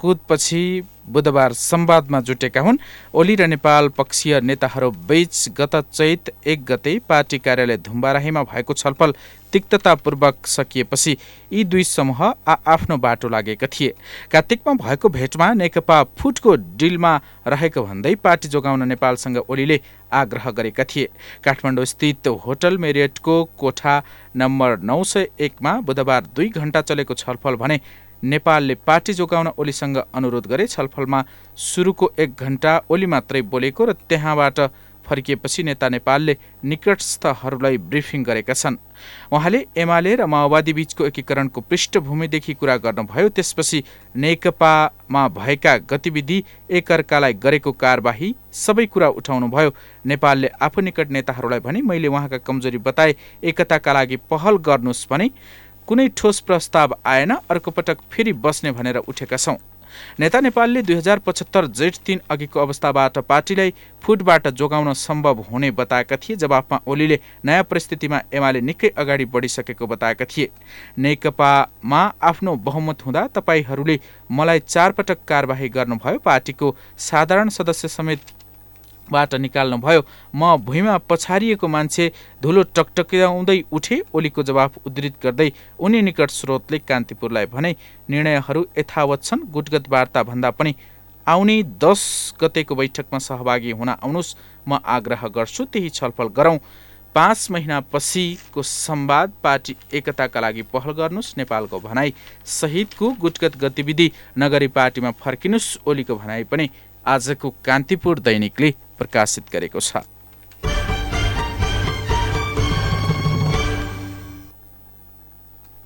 कुदपछि बुधबार संवादमा जुटेका हुन्। ओली र नेपाल पक्षीय नेताहरू बीच गत चैत एक गते पार्टी कार्यालय धुम्बाराहीमा भएको छलफल तिक्ततापूर्वक सकिएपछि यी दुई समूह आ आफ्नो बाटो लागेका थिए। कार्तिकमा भएको भेटमा नेकपा फुटको डिलमा रहेको भन्दै पार्टी जोगाउन नेपालसँग ओलीले आग्रह गरेका थिए। काठमाडौँ स्थित होटल मेरियटको कोठा नम्बर नौ सय एकमा बुधबार दुई घण्टा चलेको छलफल भने नेपालले पार्टी जोगाउन ओलीसँग अनुरोध गरे छलफलमा सुरुको एक घण्टा ओली मात्रै बोलेको र त्यहाँबाट फर्किएपछि नेता नेपालले निकटस्थहरूलाई ब्रिफिङ गरेका छन्। उहाँले एमाले र माओवादी बीचको एकीकरणको पृष्ठभूमिदेखि कुरा गर्नुभयो त्यसपछि नेकपामा भएका गतिविधि एकअर्कालाई गरेको कारबाही सबै कुरा उठाउनुभयो। नेपालले आफू निकट नेताहरूलाई भने मैले उहाँका कमजोरी बताए एकताका लागि पहल गर्नुहोस् भने कुनै ठोस प्रस्ताव आएन अर्को पटक फेरि बस्ने भनेर उठेका छौँ। नेता नेपालले दुई हजार पचहत्तर जेठ तिन अघिको अवस्थाबाट पार्टीलाई फुटबाट जोगाउन सम्भव हुने बताएका थिए जवाफमा ओलीले नयाँ परिस्थितिमा एमाले निकै अगाडि बढिसकेको बताएका थिए। नेकपामा आफ्नो बहुमत हुँदा तपाईँहरूले मलाई चारपटक कारवाही गर्नुभयो पार्टीको साधारण सदस्य समेत बाट निकाल्नुभयो म भुइँमा पछारिएको मान्छे धुलो टकटक्याउँदै उठे ओलीको जवाफ उद्धृत गर्दै उनी निकट स्रोतले कान्तिपुरलाई भने निर्णयहरू यथावत छन् गुटगत वार्ता भन्दा पनि आउने दस गतेको बैठकमा सहभागी हुन आउनुहोस् म आग्रह गर्छु त्यही छलफल गरौँ। पाँच महिनापछिको संवाद पार्टी एकताका लागि पहल गर्नुहोस् नेपालको भनाई सहितको गुटगत गतिविधि नगरी पार्टीमा फर्किनुहोस् ओलीको भनाई पनि आजको कान्तिपुर दैनिकले प्रकाशित गरेको छ।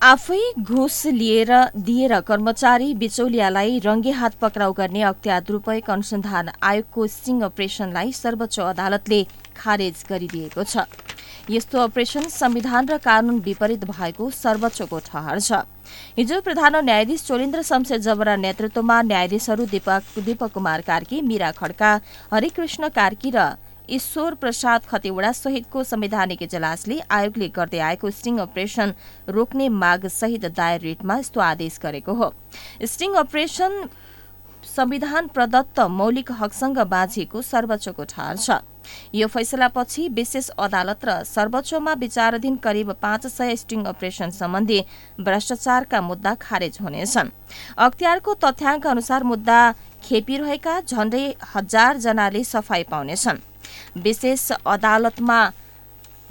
आफै घुस लिएर दिएर कर्मचारी बिचौलियालाई रङ्गे हात पक्राउ गर्ने अख्तियार दुरूपयोग अनुसन्धान आयोगको स्टिङ अपरेशनलाई सर्वोच्च अदालतले खारेज गरिदिएको छ। यस्तो अपरेशन संविधान र कानून विपरीत भएको सर्वोच्चको ठहर छ। हिजो प्रधान न्यायाधीश चोलेन्द्र शमशेर जबरा नेतृत्वमा न्यायाधीशहरू दीपक दीपक कुमार कार्की मीरा खड्का हरिकृष्ण कार्की र ईश्वर प्रसाद खतिवड़ा सहितको संवैधानिक इजलासले आयोगले गर्दै आएको स्टिङ अपरेशन रोक्ने माग सहित दायर रिटमा यस्तो आदेश गरेको हो। स्टिङ अपरेशन संविधान प्रदत्त मौलिक हकसँग बाँझिएको सर्वोच्चको ठहर छ। यो फैसलापछि विशेष अदालत र सर्वोच्चमा विचाराधीन करिब पाँच सय स्टिङ अपरेशन सम्बन्धी भ्रष्टाचारका मुद्दा खारेज हुनेछन्। अख्तियारको तथ्याङ्क अनुसार मुद्दा खेपिरहेका झण्डै हजार जनाले सफाई पाउनेछन्। विशेष अदालतमा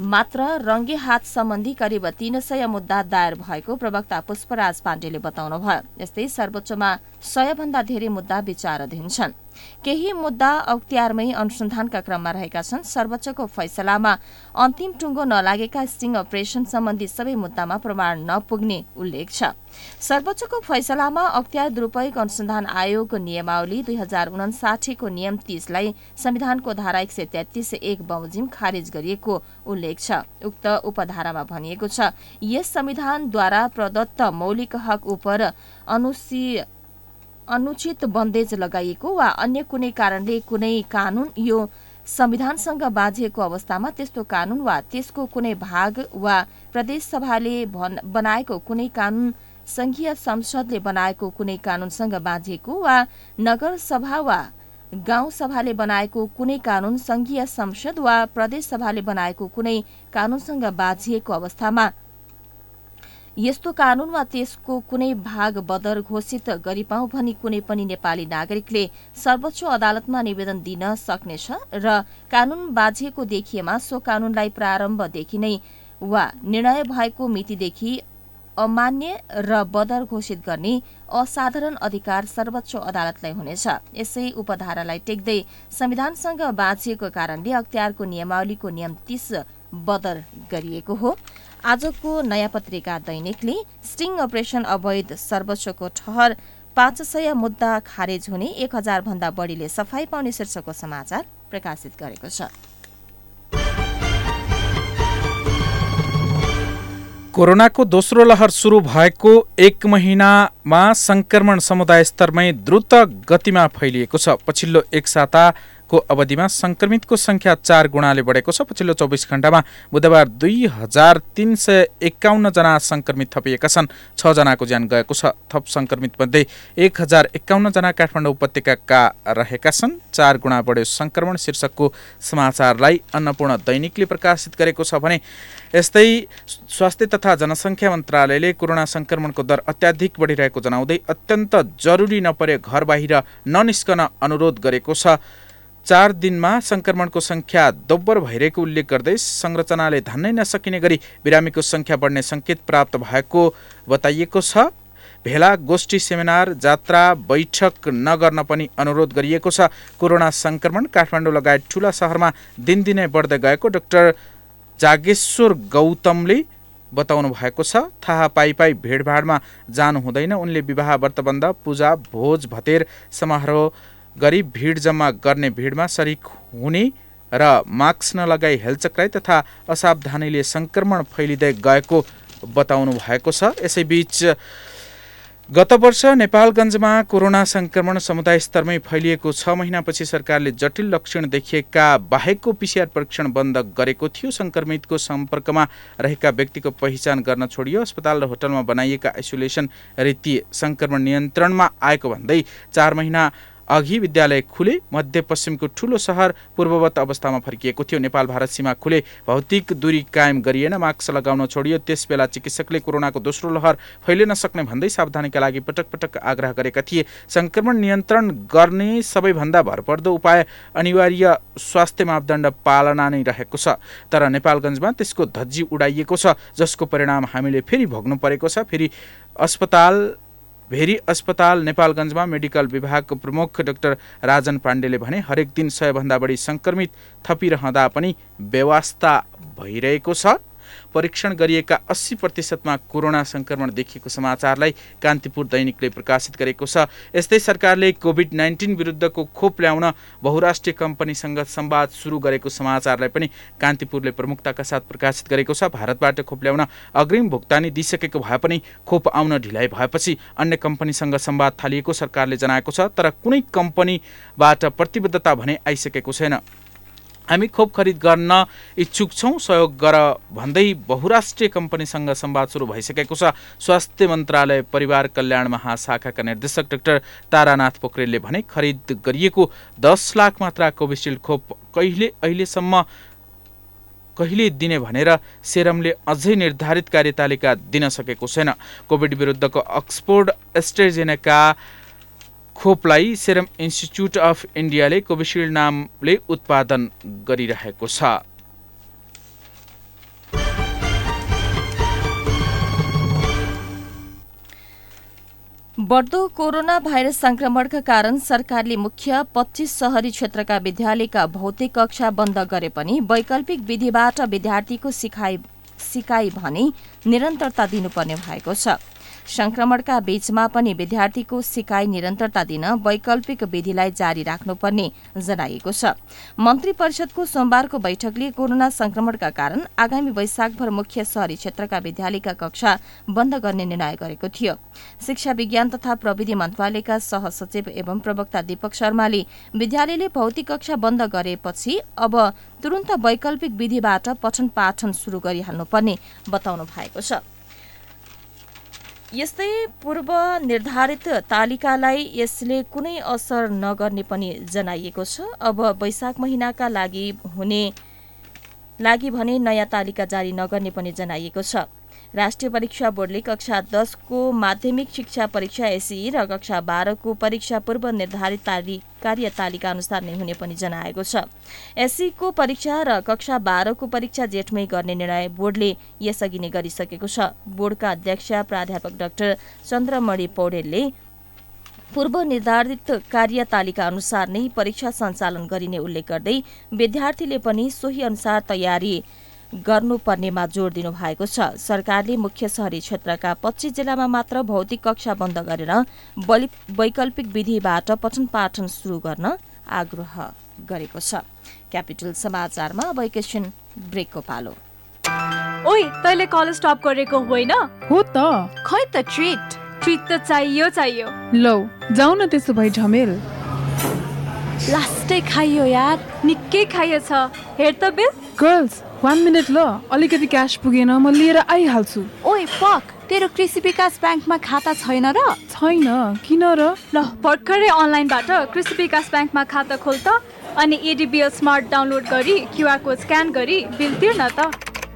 मात्र रङ्गे हात सम्बन्धी करिब तीन सय मुद्दा दायर भएको प्रवक्ता पुष्पराज पाण्डेले बताउनुभयो। यस्तै सर्वोच्चमा सयभन्दा धेरै मुद्दा विचाराधीन छन्। केही मुद्दा अख्तियारमै अनुसन्धानका क्रममा रहेका छन्। सर्वोच्चको फैसलामा अन्तिम टुङ्गो नलागेका स्टिङ अपरेशन सम्बन्धी सबै मुद्दामा प्रमाण नपुग्ने उल्लेख छ। सर्वोच्चको फैसलामा अख्तियार दुरूपयोग अनुसन्धान आयोग नियमावली दुई हजार उनासाठीको नियम तीसलाई संविधानको धारा एक सय तेत्तीस एक बमोजिम खारेज गरिएको उल्लेख छ। उक्त उपधारामा भनिएको छ यस संविधानद्वारा प्रदत्त मौलिक हक उप अनुसी अनुचित बन्देज लगाइएको वा अन्य कुनै कारणले कुनै कानून यो संविधानसँग बाँझिएको अवस्थामा त्यस्तो कानून वा त्यसको कुनै भाग वा प्रदेशसभाले बनाएको कुनै कानून संघीय संसदले बनाएको कुनै कानूनसँग बाँझिएको वा नगरसभा वा गाउँ सभाले बनाएको कुनै कानून संघीय संसद वा प्रदेशसभाले बनाएको कुनै कानूनसँग बाँझिएको अवस्थामा यस्तो कानून वा त्यसको कुनै भाग बदर घोषित गरिपाउ भनी कुनै पनि नेपाली नागरिकले सर्वोच्च अदालतमा निवेदन दिन सक्नेछ र कानून बाझिएको देखिएमा सो कानूनलाई प्रारम्भदेखि नै वा निर्णय भएको मितिदेखि अमान्य र बदर घोषित गर्ने असाधारण अधिकार सर्वोच्च अदालतलाई हुनेछ। यसै उपधारालाई टेक्दै संविधानसँग बाँचिएको कारणले अख्तियारको नियमावलीको नियम तीस बदर गरिएको हो। आजको नयाँ पत्रिका दैनिकले स्टिङ अपरेशन अवैध सर्वोच्चको ठहर पाँच सय मुद्दा खारेज हुने एक हजार भन्दा बढीले सफाई पाउने शीर्षकको समाचार प्रकाशित गरेको छ। कोरोनाको दोस्रो लहर सुरु भएको एक महिनामा संक्रमण समुदाय स्तरमै द्रुत गतिमा फैलिएको छ। पछिल्लो एक साता को अवधिमा संक्रमितको संख्या चार गुणाले बढेको छ। पछिल्लो चौबिस घण्टामा बुधबार दुई हजार तिन सय एकाउन्नजना संक्रमित थपिएका छन्। छजनाको ज्यान गएको छ। थप संक्रमित मध्ये एक हजार एकाउन्नजना काठमाडौँ उपत्यकाका रहेका छन्। चार गुणा बढ्यो संक्रमण शीर्षकको समाचारलाई अन्नपूर्ण दैनिकले प्रकाशित गरेको छ भने यस्तै स्वास्थ्य तथा जनसङ्ख्या मन्त्रालयले कोरोना सङ्क्रमणको दर अत्याधिक बढिरहेको जनाउँदै अत्यन्त जरुरी नपरे घर बाहिर ननिस्कन अनुरोध गरेको छ। चार दिनमा सङ्क्रमणको सङ्ख्या दोब्बर भइरहेको उल्लेख गर्दै संरचनाले धान्नै नसकिने गरी बिरामीको सङ्ख्या बढ्ने सङ्केत प्राप्त भएको बताइएको छ। भेला गोष्ठी सेमिनार जात्रा बैठक नगर्न पनि अनुरोध गरिएको छ। कोरोना सङ्क्रमण काठमाडौँ लगायत ठुला सहरमा दिनदिनै बढ्दै गएको डाक्टर जागेश्वर गौतमले बताउनु भएको छ। थाहा पाइ पाइ भिडभाडमा जानु हुँदैन। उनले विवाह व्रतबन्ध पूजा भोज भतेर समारोह गरी भिड जम्मा गर्ने भिडमा सरिक हुने र मास्क नलगाई हेलचक्राई तथा असावधानीले सङ्क्रमण फैलिँदै गएको बताउनु भएको छ। यसैबीच गत वर्ष नेपालगञ्जमा कोरोना सङ्क्रमण समुदाय स्तरमै फैलिएको छ। महिनापछि सरकारले जटिल लक्षण देखिएका बाहेकको पिसिआर परीक्षण बन्द गरेको थियो। सङ्क्रमितको सम्पर्कमा रहेका व्यक्तिको पहिचान गर्न छोडियो। अस्पताल र होटलमा बनाइएका आइसोलेसन रीति सङ्क्रमण नियन्त्रणमा आएको भन्दै चार महिना अघि विद्यालय खुले मध्यपश्चिमको ठुलो सहर पूर्ववत अवस्थामा फर्किएको थियो। नेपाल भारत सीमा खुले भौतिक दूरी कायम गरिएन मास्क लगाउन छोडियो। त्यसबेला चिकित्सकले कोरोनाको दोस्रो लहर फैलिन सक्ने भन्दै सावधानीका लागि पटक पटक आग्रह गरेका थिए। सङ्क्रमण नियन्त्रण गर्ने सबैभन्दा भरपर्दो उपाय अनिवार्य स्वास्थ्य मापदण्ड पालना नै रहेको छ। तर नेपालगञ्जमा त्यसको धज्जी उडाइएको छ जसको परिणाम हामीले फेरि भोग्नु परेको छ। फेरि अस्पताल भेरी अस्पताल नेपालगञ्जमा मेडिकल विभागको प्रमुख डाक्टर राजन पाण्डेले भने हरेक दिन सयभन्दा बढी सङ्क्रमित थपिरहँदा पनि व्यवस्था भइरहेको छ। परीक्षण गरिएका अस्सी प्रतिशतमा कोरोना सङ्क्रमण देखिएको समाचारलाई कान्तिपुर दैनिकले प्रकाशित गरेको छ। यस्तै सरकारले कोभिड नाइन्टिन विरुद्धको खोप ल्याउन बहुराष्ट्रिय कम्पनीसँग संवाद सुरु गरेको समाचारलाई पनि कान्तिपुरले प्रमुखताका साथ प्रकाशित गरेको छ। भारतबाट खोप ल्याउन अग्रिम भुक्तानी दिइसकेको भए पनि खोप आउन ढिलाइ भएपछि अन्य कम्पनीसँग संवाद थालिएको सरकारले जनाएको छ तर कुनै कम्पनीबाट प्रतिबद्धता भने आइसकेको छैन। हामी खोप खरिद गर्न इच्छुक छौँ। सहयोग गर भन्दै बहुराष्ट्रिय कम्पनीसँग संवाद सुरु भइसकेको छ। स्वास्थ्य मन्त्रालय परिवार कल्याण महाशाखाका निर्देशक डाक्टर तारानाथ पोखरेलले भने खरिद गरिएको दस लाख मात्रा कोभिसिल्ड खोप कहिले अहिलेसम्म कहिले दिने भनेर सेरमले अझै निर्धारित कार्यतालिका दिन सकेको छैन। कोभिड विरुद्धको अक्सफोर्ड एस्ट्रेजेनेका खोपलाई सेरम इन्स्टिच्युट अफ इन्डियाले कोभिसिल्ड नामले उत्पादन गरिरहेको छ। बढ्दो कोरोना भाइरस संक्रमणका कारण सरकारले मुख्य पच्चिस शहरी क्षेत्रका विद्यालयका भौतिक कक्षा बन्द गरे पनि वैकल्पिक विधिबाट विद्यार्थीको सिकाइ सिकाइ भने निरन्तरता दिनुपर्ने भएको छ। संक्रमणका बीचमा पनि विद्यार्थीको सिकाइ निरन्तरता दिन वैकल्पिक विधिलाई जारी राख्नुपर्ने जनाइएको छ। मन्त्री परिषदको सोमबारको बैठकले कोरोना संक्रमणका कारण आगामी वैशाखभर मुख्य शहरी क्षेत्रका विद्यालयका कक्षा बन्द गर्ने निर्णय गरेको थियो। शिक्षा विज्ञान तथा प्रविधि मन्त्रालयका सहसचिव एवं प्रवक्ता दीपक शर्माले विद्यालयले भौतिक कक्षा बन्द गरेपछि अब तुरन्त वैकल्पिक विधिबाट पठन पाठन शुरू गरिहाल्नुपर्ने बताउनु भएको छ। यस्तै पूर्व निर्धारित तालिकालाई यसले कुनै असर नगर्ने पनि जनाइएको छ। अब वैशाख महिनाका लागि हुने लागि भने नयाँ तालिका जारी नगर्ने पनि जनाइएको छ। राष्ट्रिय परीक्षा बोर्डले कक्षा दसको माध्यमिक शिक्षा परीक्षा एसई र कक्षा बाह्रको परीक्षा पूर्व निर्धारित कार्यतालिका अनुसार नै हुने पनि जनाएको छ। एसईको परीक्षा र कक्षा बाह्रको परीक्षा जेठमै गर्ने निर्णय बोर्डले यसअघि नै गरिसकेको छ। बोर्डका अध्यक्ष प्राध्यापक डाक्टर चन्द्रमणि पौडेलले पूर्व निर्धारित कार्यतालिका अनुसार नै परीक्षा सञ्चालन गरिने उल्लेख गर्दै विद्यार्थीले पनि सोही अनुसार तयारी गर्नुपर्नेमा जोड दिनु भएको छ। सरकारले मुख्य शहरी क्षेत्रका पच्चिस जिल्लामा मात्र भौतिक कक्षा बन्द गरेर वैकल्पिक विधिबाट पठन पाठन सुरु गर्न आग्रह गरेको छ। क्यापिटल समाचारमा अब एकैछिन ब्रेकको पालो। ओइ तैँले कलेज स्टप गरेको होइन? हो त। खै त ट्रिट? ट्रिट त चाहियो चाहियो। लौ जाऊ न त्यसो भए झमेल। लास्टै खाइयो यार। निकै खाइएछ। हेर त बिल। गर्ल्स वान मिनट ल. अलिकति क्यास पुगेन म लिएर आइहाल्छु। ओए पक! तेरो कृषि विकास ब्याङ्कमा खाता छैन र? छैन। किन र? ल भर्खरै अनलाइनबाट कृषि विकास ब्याङ्कमा खाता खोल त। अनि एडिबिएल स्मार्ट डाउनलोड गरी क्युआर कोड स्क्यान गरी बिल तिर्न त।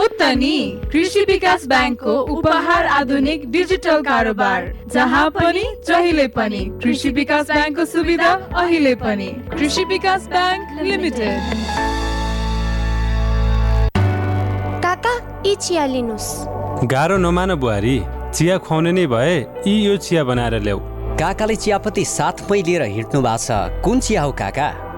हो त नि कृषि विकास ब्याङ्कको उपहार आधुनिक डिजिटल कारोबार जहाँ पनि जहिले पनि कृषि विकास ब्याङ्कको सुविधा अहिले पनि। कृषि विकास ब्याङ्क लिमिटेड। काका यी चिया लिनुहोस्। गाह्रो नमान बुहारी चिया खुवाउने नै भए यी यो चिया बनाएर ल्याऊ। काकाले चियापत्ती साथमै लिएर हिँड्नु भएको छ। कुन चिया हो काका?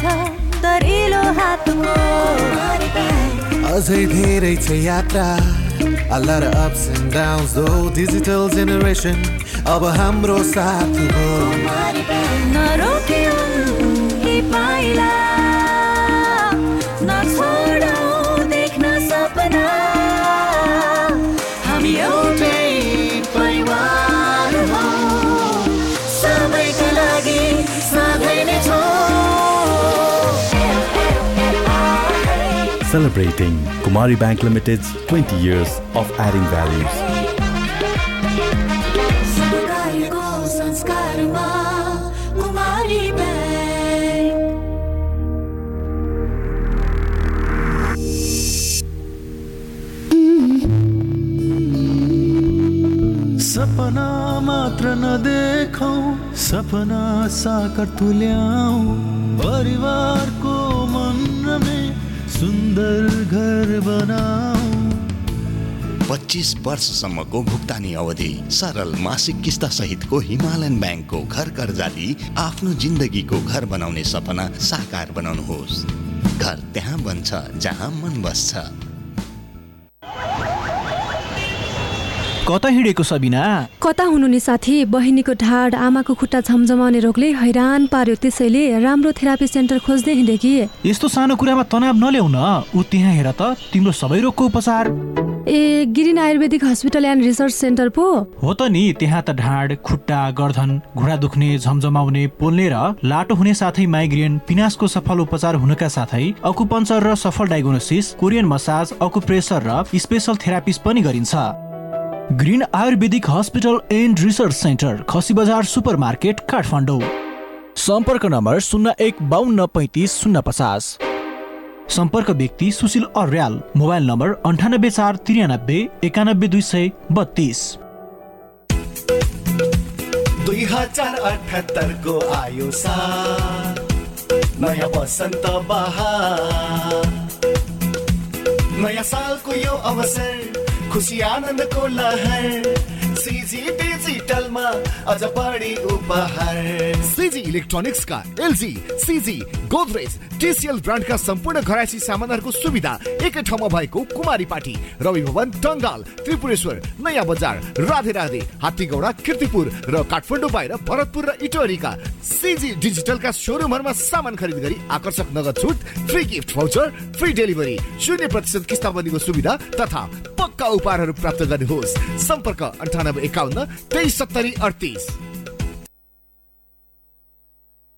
छ दरिलो हातको अझै धेरै छ यात्रा A lot of ups and downs though Digital generation अब हाम्रो साथ हो नरोक्यौ यी पाइला Celebrating Kumari Bank Limited's 20 years of adding values. समुदायको संस्कारमा कुमारी ब्याङ्क सपना मात्र नदेखौ सपना साकार तुल्याऊ पच्चिस वर्षसम्मको भुक्तानी अवधि सरल मासिक किस्ता सहितको हिमालयन ब्याङ्कको घर कर्जाली आफ्नो जिन्दगीको घर बनाउने सपना साकार बनाउनुहोस्। घर त्यहाँ बन्छ जहाँ मन बस्छ। कता हिँडेको सबिना कता हुनु नि साथी? बहिनीको ढाड आमाको खुट्टा झमझमाउने रोगले हैरान पार्यो त्यसैले राम्रो थेरापी सेन्टर खोज्दै हिँडे कि? यस्तो सानो कुरामा तनाव नल्याउ न ऊ त्यहाँ हेर त तिम्रो सबै रोगको उपचार। A green Ayurvedic hospital and research centre पो? हो त नि त्यहाँ त ढाड खुट्टा गर्दन घुँडा दुख्ने झमझमाउने पोल्ने र लाटो हुने साथै माइग्रेन पिनासको सफल उपचार हुनका साथै अकुपञ्चर र सफल डायग्नोसिस कोरियन मसाज अकुप्रेसर र स्पेसल थेरापिस्ट पनि गरिन्छ। Green Ayurvedic hospital and research centre खसी बजार सुपर मार्केट काठमाडौँ। सम्पर्क नम्बर शून्य एक बाहन्न पैँतिस शून्य पचास। सम्पर्क व्यक्ति सुशील अर्याल मोबाइल नम्बर अन्ठानब्बे चार त्रियानब्बे एकानब्बे दुई सय बत्तिस। दुई हजार अठहत्तरको आयो नयाँ बसन्त बहार। नयाँ सालको यो अवसर खुसी आनन्दको लहर सिजी डिजिटलमा अझ बढी उपहार। इलेक्ट्रोनिक्सका एलजी सिजी गोदरेज टिसिएल ब्रान्डका सम्पूर्ण घरायसी सामानहरूको सुविधा एकै ठाउँमा भएको कुमारी पाटी रवि भवन टङ्गाल त्रिपुरेश्वर नयाँ बजार राधे राधे हात्तीगौडा किर्तिपुर र काठमाडौँ बाहिर भरतपुर र इटोरीका सिजी डिजिटलका सोरुमहरूमा सामान खरिद गरी आकर्षक नगद छुट free gift voucher free delivery शून्य प्रतिशत किस्ताबन्दीको सुविधा तथा पक्का उपहारहरू प्राप्त गर्नुहोस्। सम्पर्क अन्ठानब्बे एकाउन्न तेइस सत्तरी अडतिस।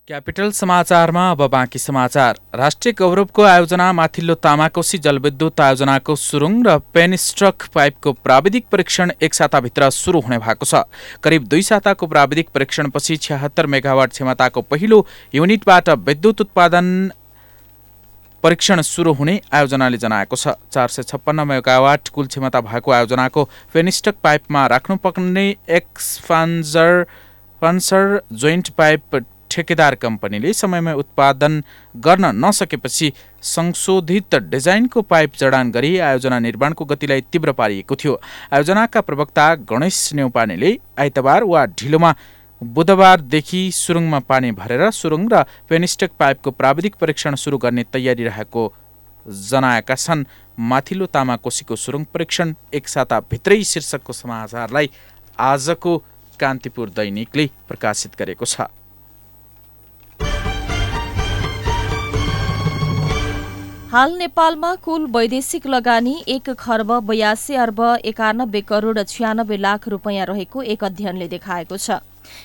क्यापिटल समाचारमा अब बाँकी समाचार। राष्ट्रिय गौरवको आयोजना माथिल्लो तामाकोसी जलविद्युत आयोजनाको सुरुङ र पेनस्ट्रक पाइपको प्राविधिक परीक्षण एक साताभित्र सुरु हुने भएको छ। करिब दुई साताको प्राविधिक परीक्षणपछि छ्यात्तर मेगावाट क्षमताको पहिलो युनिटबाट विद्युत उत्पादन परीक्षण सुरु हुने आयोजनाले जनाएको छ। चार सय छप्पन्न मेगावाट कुल क्षमता भएको आयोजनाको फेनिस्टक पाइपमा राख्नुपर्ने एक्सफान्जर फान्सर जोइन्ट पाइप ठेकेदार कम्पनीले समयमै उत्पादन गर्न नसकेपछि संशोधित डिजाइनको पाइप जडान गरी आयोजना निर्माणको गतिलाई तीव्र पारिएको थियो। आयोजनाका प्रवक्ता गणेश नेउपानेले आइतबार वा ढिलोमा बुधबारदेखि सुरुङमा पानी भरेर सुरुङ र पेनिस्टक पाइपको प्राविधिक परीक्षण सुरु गर्ने तयारी रहेको जनाएका छन्। माथिल्लो तामाकोसीको सुरुङ परीक्षण एक साताभित्रै शीर्षकको समाचारलाई आजको कान्तिपुर दैनिकले प्रकाशित गरेको छ। हाल नेपालमा कुल वैदेशिक लगानी एक खर्ब बयासी अर्ब एकानब्बे करोड छ्यानब्बे लाख रुपियाँ रहेको एक अध्ययनले देखाएको छ।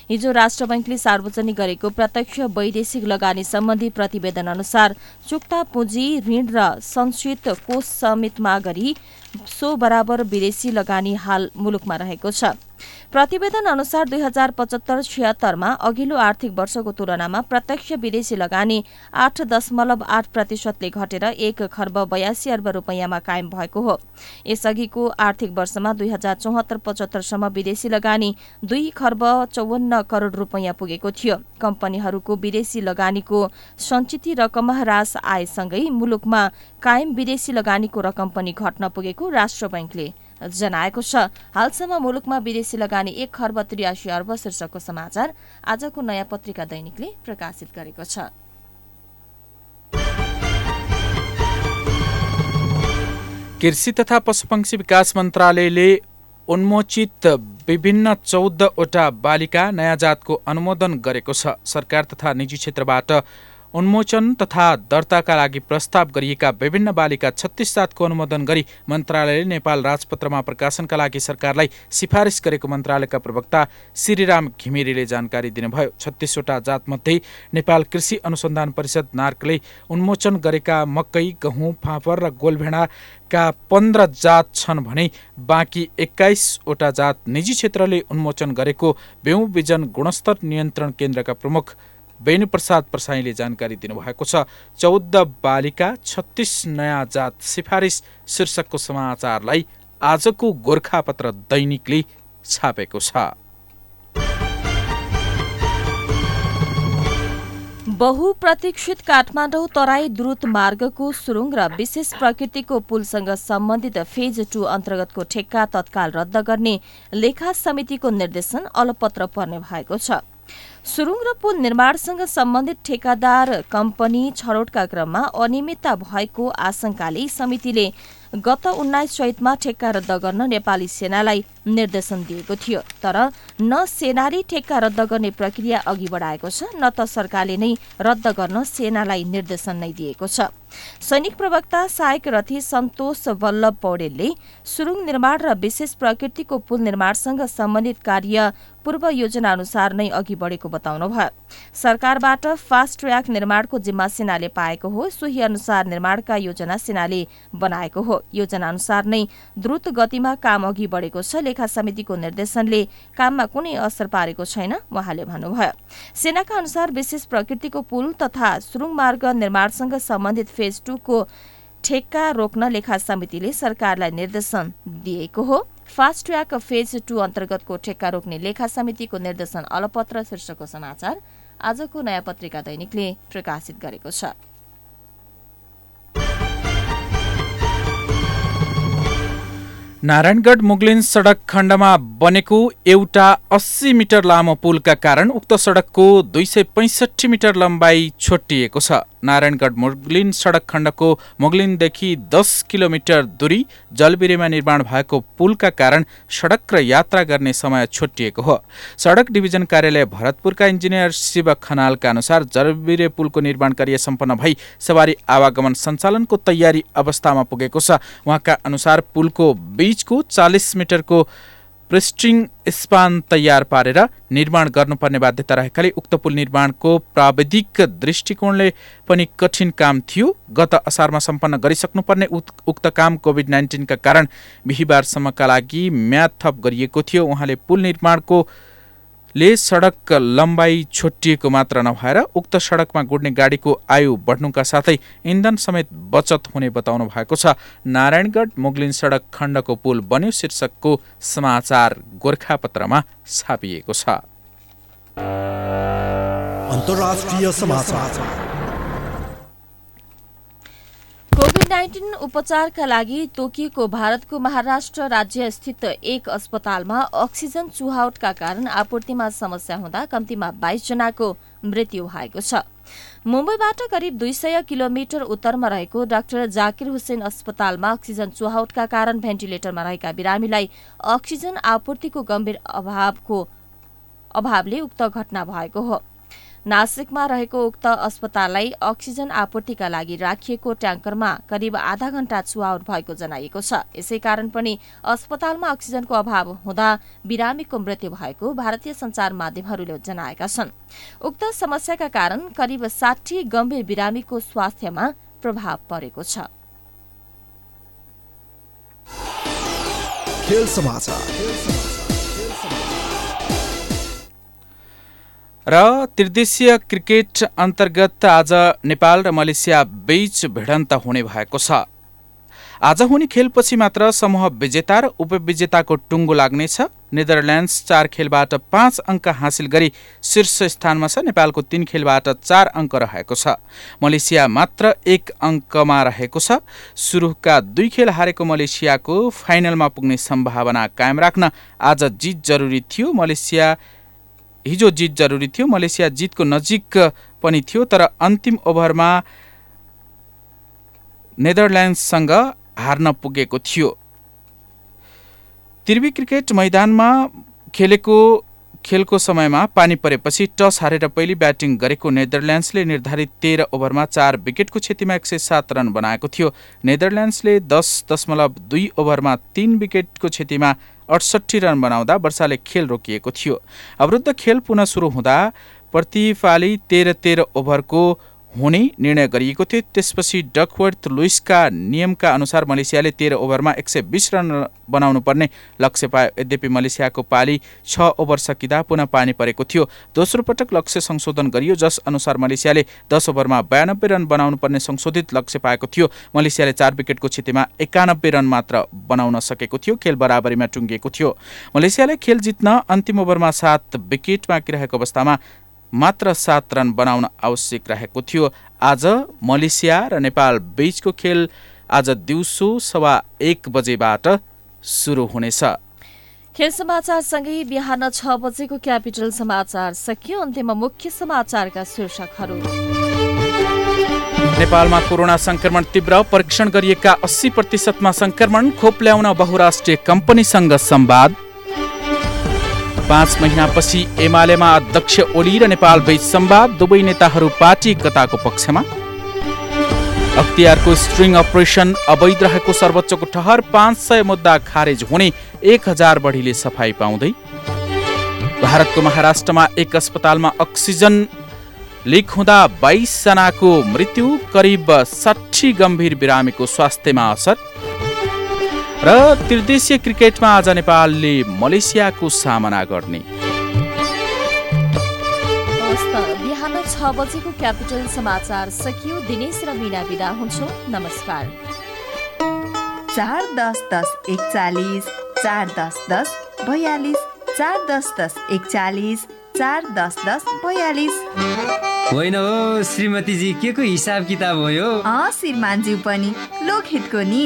हिजो राष्ट्र बैङ्कले सार्वजनिक गरेको प्रत्यक्ष वैदेशिक लगानी सम्बन्धी प्रतिवेदन अनुसार चुक्ता पुँजी ऋण र संचित कोष समेतमा गरी सो बराबर विदेशी लगानी हाल मुलुकमा रहेको छ। प्रतिवेदन अनुसार दुई हजार पचहत्तर छिहत्तरमा अघिल्लो आर्थिक वर्षको तुलनामा प्रत्यक्ष विदेशी लगानी आठ दशमलव आठ प्रतिशतले घटेर एक खर्ब बयासी अर्ब रुपियाँमा कायम भएको हो। यसअघिको आर्थिक वर्षमा दुई हजार चौहत्तर पचहत्तरसम्म विदेशी लगानी दुई खर्ब चौवन्न करोड़ रुपियाँ पुगेको थियो। कम्पनीहरूको विदेशी लगानीको सञ्चित रकम ह्रास आएसँगै मुलुकमा कायम विदेशी लगानीको रकम पनि घट्न पुगेको राष्ट्र बैङ्कले जनाएको छ। हालसम्म मुलुकमा विदेशी लगानी एक खर्ब त्रियासी अर्ब शीर्षकको समाचार आजको नयाँ पत्रिका दैनिकले प्रकाशित गरेको छ। कृषि तथा पशुपक्षी विकास मन्त्रालयले उन्मोचित विभिन्न चौधवटा बालिका नयाँ जातको अनुमोदन गरेको छ। सरकार तथा निजी क्षेत्रबाट उन्मोचन तथा दर्ताका लागि प्रस्ताव गरिएका विभिन्न बालिका छत्तिस जातको अनुमोदन गरी मन्त्रालयले नेपाल राजपत्रमा प्रकाशनका लागि सरकारलाई सिफारिस गरेको मन्त्रालयका प्रवक्ता श्रीराम घिमिरेले जानकारी दिनुभयो। छत्तिसवटा जातमध्ये नेपाल कृषि अनुसन्धान परिषद नार्कले उन्मोचन गरेका मकै गहुँ फापर र गोलभेडाका पन्ध्र जात छन् भने बाँकी एक्काइसवटा जात निजी क्षेत्रले उन्मोचन गरेको बेउ बिजन गुणस्तर नियन्त्रण केन्द्रका प्रमुख वेणुप्रसाद प्रसाईले जानकारी दिनुभएको छ। चौध बालिका छत्तिस नयाँ जात सिफारिस शीर्षकको समाचारलाई आजको गोर्खापत्र दैनिकले छापेको छ। बहुप्रतीक्षित काठमाडौँ तराई द्रुत मार्गको सुरुङ र विशेष प्रकृतिको पुलसँग सम्बन्धित फेज टू अन्तर्गतको ठेक्का तत्काल रद्द गर्ने लेखा समितिको निर्देशन अलपत्र पर्ने भएको छ। सुरुङ र पुल निर्माणसँग सम्बन्धित ठेकादार कम्पनी छनौटका क्रममा अनियमितता भएको आशंकाले समितिले गत उन्नाइस चैतमा ठेक्का रद्द गर्न नेपाली सेनालाई निर्देशन दिएको थियो। तर न सेनाले ठेक्का रद्द गर्ने प्रक्रिया अघि बढाएको छ न त सरकारले नै रद्द गर्न सेनालाई निर्देशन नै दिएको छ। सैनिक प्रवक्ता सहायक रथी सन्तोष वल्लभ पौडेलले सुरुङ निर्माण र विशेष प्रकृतिको पुल निर्माणसँग सम्बन्धित कार्य पूर्व योजना अनुसार नै अघि बढेको बताउनुभयो। सरकारबाट फास्ट ट्र्याक निर्माणको जिम्मा सेनाले पाएको हो सोही अनुसार निर्माणका योजना सेनाले बनाएको हो। योजना अनुसार नै द्रुत गतिमा काम अघि बढेको छ। लेखा समितिको निर्देशनले काममा कुनै असर पारेको छैन उहाँले भन्नुभयो। सेनाका अनुसार विशेष प्रकृतिको पुल तथा सुरुङ मार्ग निर्माणसँग सम्बन्धित फेज टूको ठेक्का रोक्न लेखा समितिले सरकारलाई निर्देशन दिएको हो। फास्ट ट्र्याक फेज टू अन्तर्गतको ठेक्का रोक्ने लेखा समितिको निर्देशन अलपत्र शीर्षकको समाचार आजको नयाँ पत्रिका दैनिकले प्रकाशित गरेको छ। नारायणगढ मुगलिन सडक खण्डमा बनेको एउटा अस्सी मिटर लामो पुलका कारण उक्त सडकको दुई सय पैँसठी मिटर लम्बाइ छोटिएको छ। नारायणगढ मुगलिन सडक खण्डको मुगलिनदेखि दस किलोमिटर दूरी जलबिरेमा निर्माण भएको पुलका कारण सडक र यात्रा गर्ने समय छोटिएको हो सडक डिभिजन कार्यालय भरतपुरका इन्जिनियर शिव खनालका अनुसार जलबिरे पुलको निर्माण कार्य सम्पन्न भई सवारी आवागमन सञ्चालनको तयारी अवस्थामा पुगेको छ उहाँका अनुसार पुलको बीचको चालिस मिटरको प्रिस्ट्रिङ स्पान तयार पारेर निर्माण गर्नुपर्ने बाध्यता रहेकाले उक्त पुल निर्माणको प्राविधिक दृष्टिकोणले पनि कठिन काम थियो। गत असारमा सम्पन्न गरिसक्नुपर्ने उक्त काम कोभिड नाइन्टिनका कारण बिहिबारसम्मका लागि म्याद थप गरिएको थियो। उहाँले पुल निर्माणको ले सडक लम्बाइ छोटिएको मात्र नभएर उक्त सडकमा गुड्ने गाडीको आयु बढ्नुका साथै इन्धन समेत बचत हुने बताउनु भएको छ। नारायणगढ मुगलिन सडक खण्डको पुल बन्यो। शीर्षकको समाचार गोर्खापत्रमा छापिएको छ। कोभिड नाइन्टिन उपचारका लागि तोकिएको भारतको महाराष्ट्र राज्य स्थित एक अस्पतालमा अक्सिजन चुहावटका कारण आपूर्तिमा समस्या हुँदा कम्तीमा बाइस जनाको मृत्यु भएको छ। मुम्बईबाट करिब दुई सय किलोमिटर उत्तरमा रहेको डाक्टर जाकिर हुसेन अस्पतालमा अक्सिजन चुहावटका कारण भेन्टिलेटरमा रहेका बिरामीलाई अक्सिजन आपूर्तिको गम्भीर अभावको अभावले उक्त घटना भएको हो। नासिकमा रहेको उक्त अस्पताललाई अक्सिजन आपूर्तिका लागि राखिएको ट्याङ्करमा करिब आधा घण्टा छुवाउट भएको जनाइएको छ। यसै कारण पनि अस्पतालमा अक्सिजनको अभाव हुँदा बिरामीको मृत्यु भएको भारतीय संचार माध्यमहरूले जनाएका छन्। उक्त समस्याका कारण करिब साठी गम्भीर बिरामीको स्वास्थ्यमा प्रभाव परेको छ। खेल समाचार। र त्रिदेशीय क्रिकेट अन्तर्गत आज नेपाल र मलेसिया बीच भिडन्त हुने भएको छ। आज हुने खेलपछि मात्र समूह विजेता र उपविजेताको टुङ्गो लाग्नेछ। नेदरल्यान्ड्स चार खेलबाट पाँच अङ्क हासिल गरी शीर्ष स्थानमा छ। नेपालको तीन खेलबाट चार अङ्क रहेको छ। मलेसिया मात्र एक अङ्कमा रहेको छ। सुरुका दुई खेल हारेको मलेसियाको फाइनलमा पुग्ने सम्भावना कायम राख्न आज जित जरुरी थियो। मलेसिया हिजो जित जरुरी थियो। मलेसिया जितको नजिक पनि थियो तर अन्तिम ओभरमा नेदरल्यान्ड्ससँग हार्न पुगेको थियो। त्रिवी क्रिकेट मैदानमा खेलेको खेलको समयमा पानी परेपछि टस हारेर पहिले ब्याटिङ गरेको नेदरल्यान्ड्सले निर्धारित तेह्र ओभरमा चार विकेटको क्षतिमा एक सय सात रन बनाएको थियो। नेदरल्यान्ड्सले दस दशमलव दुई ओभरमा तीन विकेटको क्षतिमा अडसट्ठी रन बनाउँदा वर्षाले खेल रोकिएको थियो। अवरुद्ध खेल पुनः सुरु हुँदा प्रतिपाली तेह्र तेह्र ओभरको हुने निर्णय गरिएको थियो। त्यसपछि डकवर्थ लुइसका नियमका अनुसार मलेसियाले तेह्र ओभरमा एक सय बिस रन बनाउनु पर्ने लक्ष्य पायो यद्यपि मलेसियाको पाली छ ओभर सकिँदा पुनः पानी परेको थियो। दोस्रो पटक लक्ष्य संशोधन गरियो जस अनुसार मलेसियाले दस ओभरमा बयानब्बे रन बनाउनु पर्ने संशोधित लक्ष्य पाएको थियो। मलेसियाले चार विकेटको क्षतिमा एकानब्बे रन मात्र बनाउन सकेको थियो खेल बराबरीमा टुङ्गिएको थियो। मलेसियाले खेल जित्न अन्तिम ओभरमा सात विकेट बाँकी अवस्थामा मात्र सात रन बनाउन आवश्यक रहेको थियो। आज मलेसिया र नेपाल बीचको खेल आज दिउँसो सवा एक बजेबाट सुरु हुनेछ। खेल समाचारसँगै बिहान छ बजेको क्यापिटल समाचार सकियो। अन्त्यमा मुख्य समाचारका शीर्षकहरू। नेपालमा कोरोना संक्रमण तीव्र परीक्षण गरिएका अस्सी प्रतिशतमा संक्रमण खोप ल्याउन बहुराष्ट्रिय कम्पनीसँग संवाद पाँच महिनापछि एमालेमा अध्यक्ष ओली र नेपाल बीच संवाद दुवै नेताहरू पार्टी एकताको पक्षमा। अख्तियारको स्ट्रिङ अपरेसन अवैध रहेको सर्वोच्चको ठहर पाँच सय मुद्दा खारेज हुने एक हजार बढीले सफाई पाउँदै। भारतको महाराष्ट्रमा एक अस्पतालमा अक्सिजन लिक हुँदा बाइसजनाको मृत्यु करिब साठी गम्भीर बिरामीको स्वास्थ्यमा असर। र त्रिदेशीय क्रिकेटमा आज नेपालले मलेसियाको सामना गर्ने। बिहान छ बजेको क्यापिटल समाचार सकियो। दिनेश र मिना बिदा हुन्छौ। नमस्कार। चार दस दस एकचालिस चार दस दस बयालिस चार दस दस एकचालिस चार दस दस बयालिस। होइन हो श्रीमतीजी के को हिसाब किताब हो यो? श्रीमानज्यू पनि। लोकहितको नि।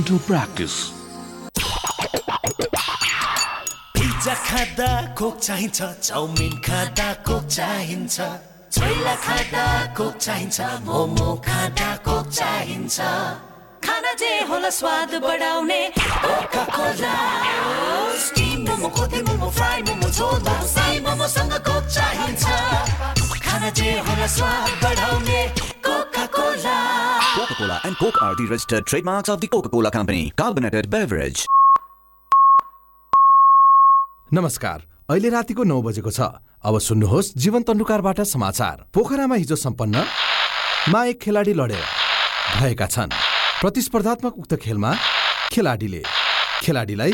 dental practice pizza खाँदा कोक चाहिन्छ चाउमिन खाँदा कोक चाहिन्छ। छोइला खाँदा कोक चाहिन्छ मोमो खाँदा कोक चाहिन्छ। खाना जे होला स्वाद बढाउने Coca Cola steam momo kothey momo fry momo झोल साई मोमोसँग कोक चाहिन्छ। खाना जे होला स्वाद बढाउने Coca-Cola and Coke are the registered trademarks of the Coca-Cola Company. Carbonated beverage. नमस्कार अहिले रातिको नौ बजेको छ अब सुन्नुहोस् जीवन तन्डुकारबाट समाचार पोखरामा हिजो सम्पन्न मा एक खेलाडी लडेर भएका छन् प्रतिस्पर्धात्मक उक्त खेलमा खेलाडीले खेलाडीलाई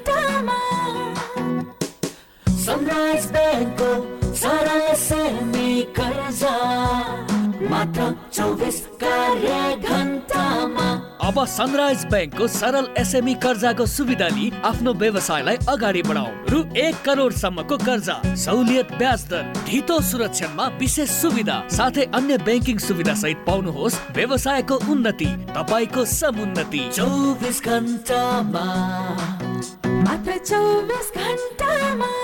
सनराइज ब्याङ्कको सरल सेमी कर्जा मात्र चौबिस कार्य घन्टामा अब सनराइज ब्याङ्कको सरल एसएमई कर्जाको सुविधा लिई आफ्नो व्यवसायलाई अगाडि बढाउ रु एक करोडसम्मको कर्जा सहुलियत ब्याज दर ढितो सुरक्षामा विशेष सुविधा साथै अन्य ब्याङ्किङ सुविधा सहित पाउनुहोस् व्यवसायको उन्नति तपाईँको समुन्नति। चौबिस घन्टामा। मात्र चौबिस घन्टामा।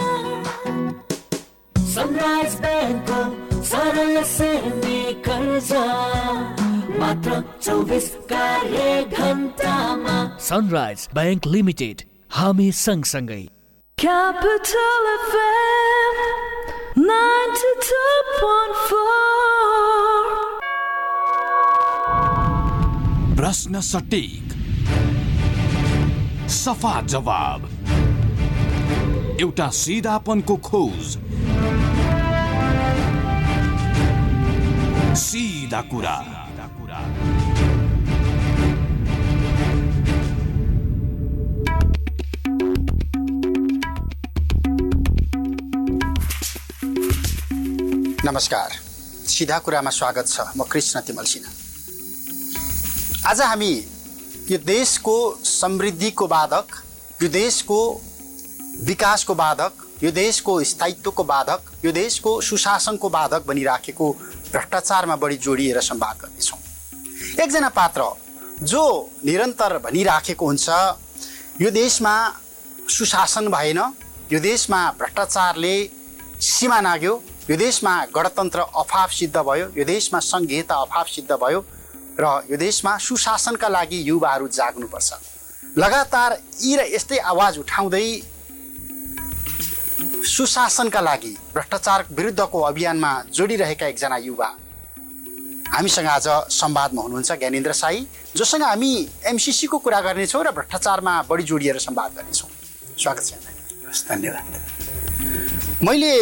सनराइज ब्याङ्कको सरल सेमी कर्जा मात्र चौबिस कार्य घन्टामा सनराइज ब्याङ्क लिमिटेड हामी सँगसँगै। Capital FM 92.4 प्रश्न सटिक। सफा जवाब। एउटा सिधापनको खोज। सिधा कुरा नमस्कार। सिधा कुरामा स्वागत छ। म कृष्ण तिमल सिन्हा। आज हामी यो देशको समृद्धिको बाधक यो देशको विकासको बाधक यो देशको स्थायित्वको बाधक यो देशको सुशासनको बाधक बनिराखेको भ्रष्टाचारमा बढी जोडिएर संवाद गर्नेछौँ। एकजना पात्र जो निरन्तर भनिराखेको हुन्छ यो देशमा सुशासन भएन यो देशमा भ्रष्टाचारले सीमा नाग्यो यो देशमा गणतन्त्र अभाव सिद्ध भयो यो देशमा सङ्घीयता अभाव सिद्ध भयो र यो देशमा सुशासनका लागि युवाहरू जाग्नुपर्छ। लगातार यी र यस्तै आवाज उठाउँदै सुशासनका लागि भ्रष्टाचार विरुद्धको अभियानमा जोडिरहेका एकजना युवा। हामीसँग आज संवादमा हुनुहुन्छ ज्ञानेन्द्र साई जोसँग हामी एमसिसीको कुरा गर्नेछौँ र भ्रष्टाचारमा बढी जोडिएर संवाद गर्नेछौँ। स्वागत छ। धन्यवाद। मैले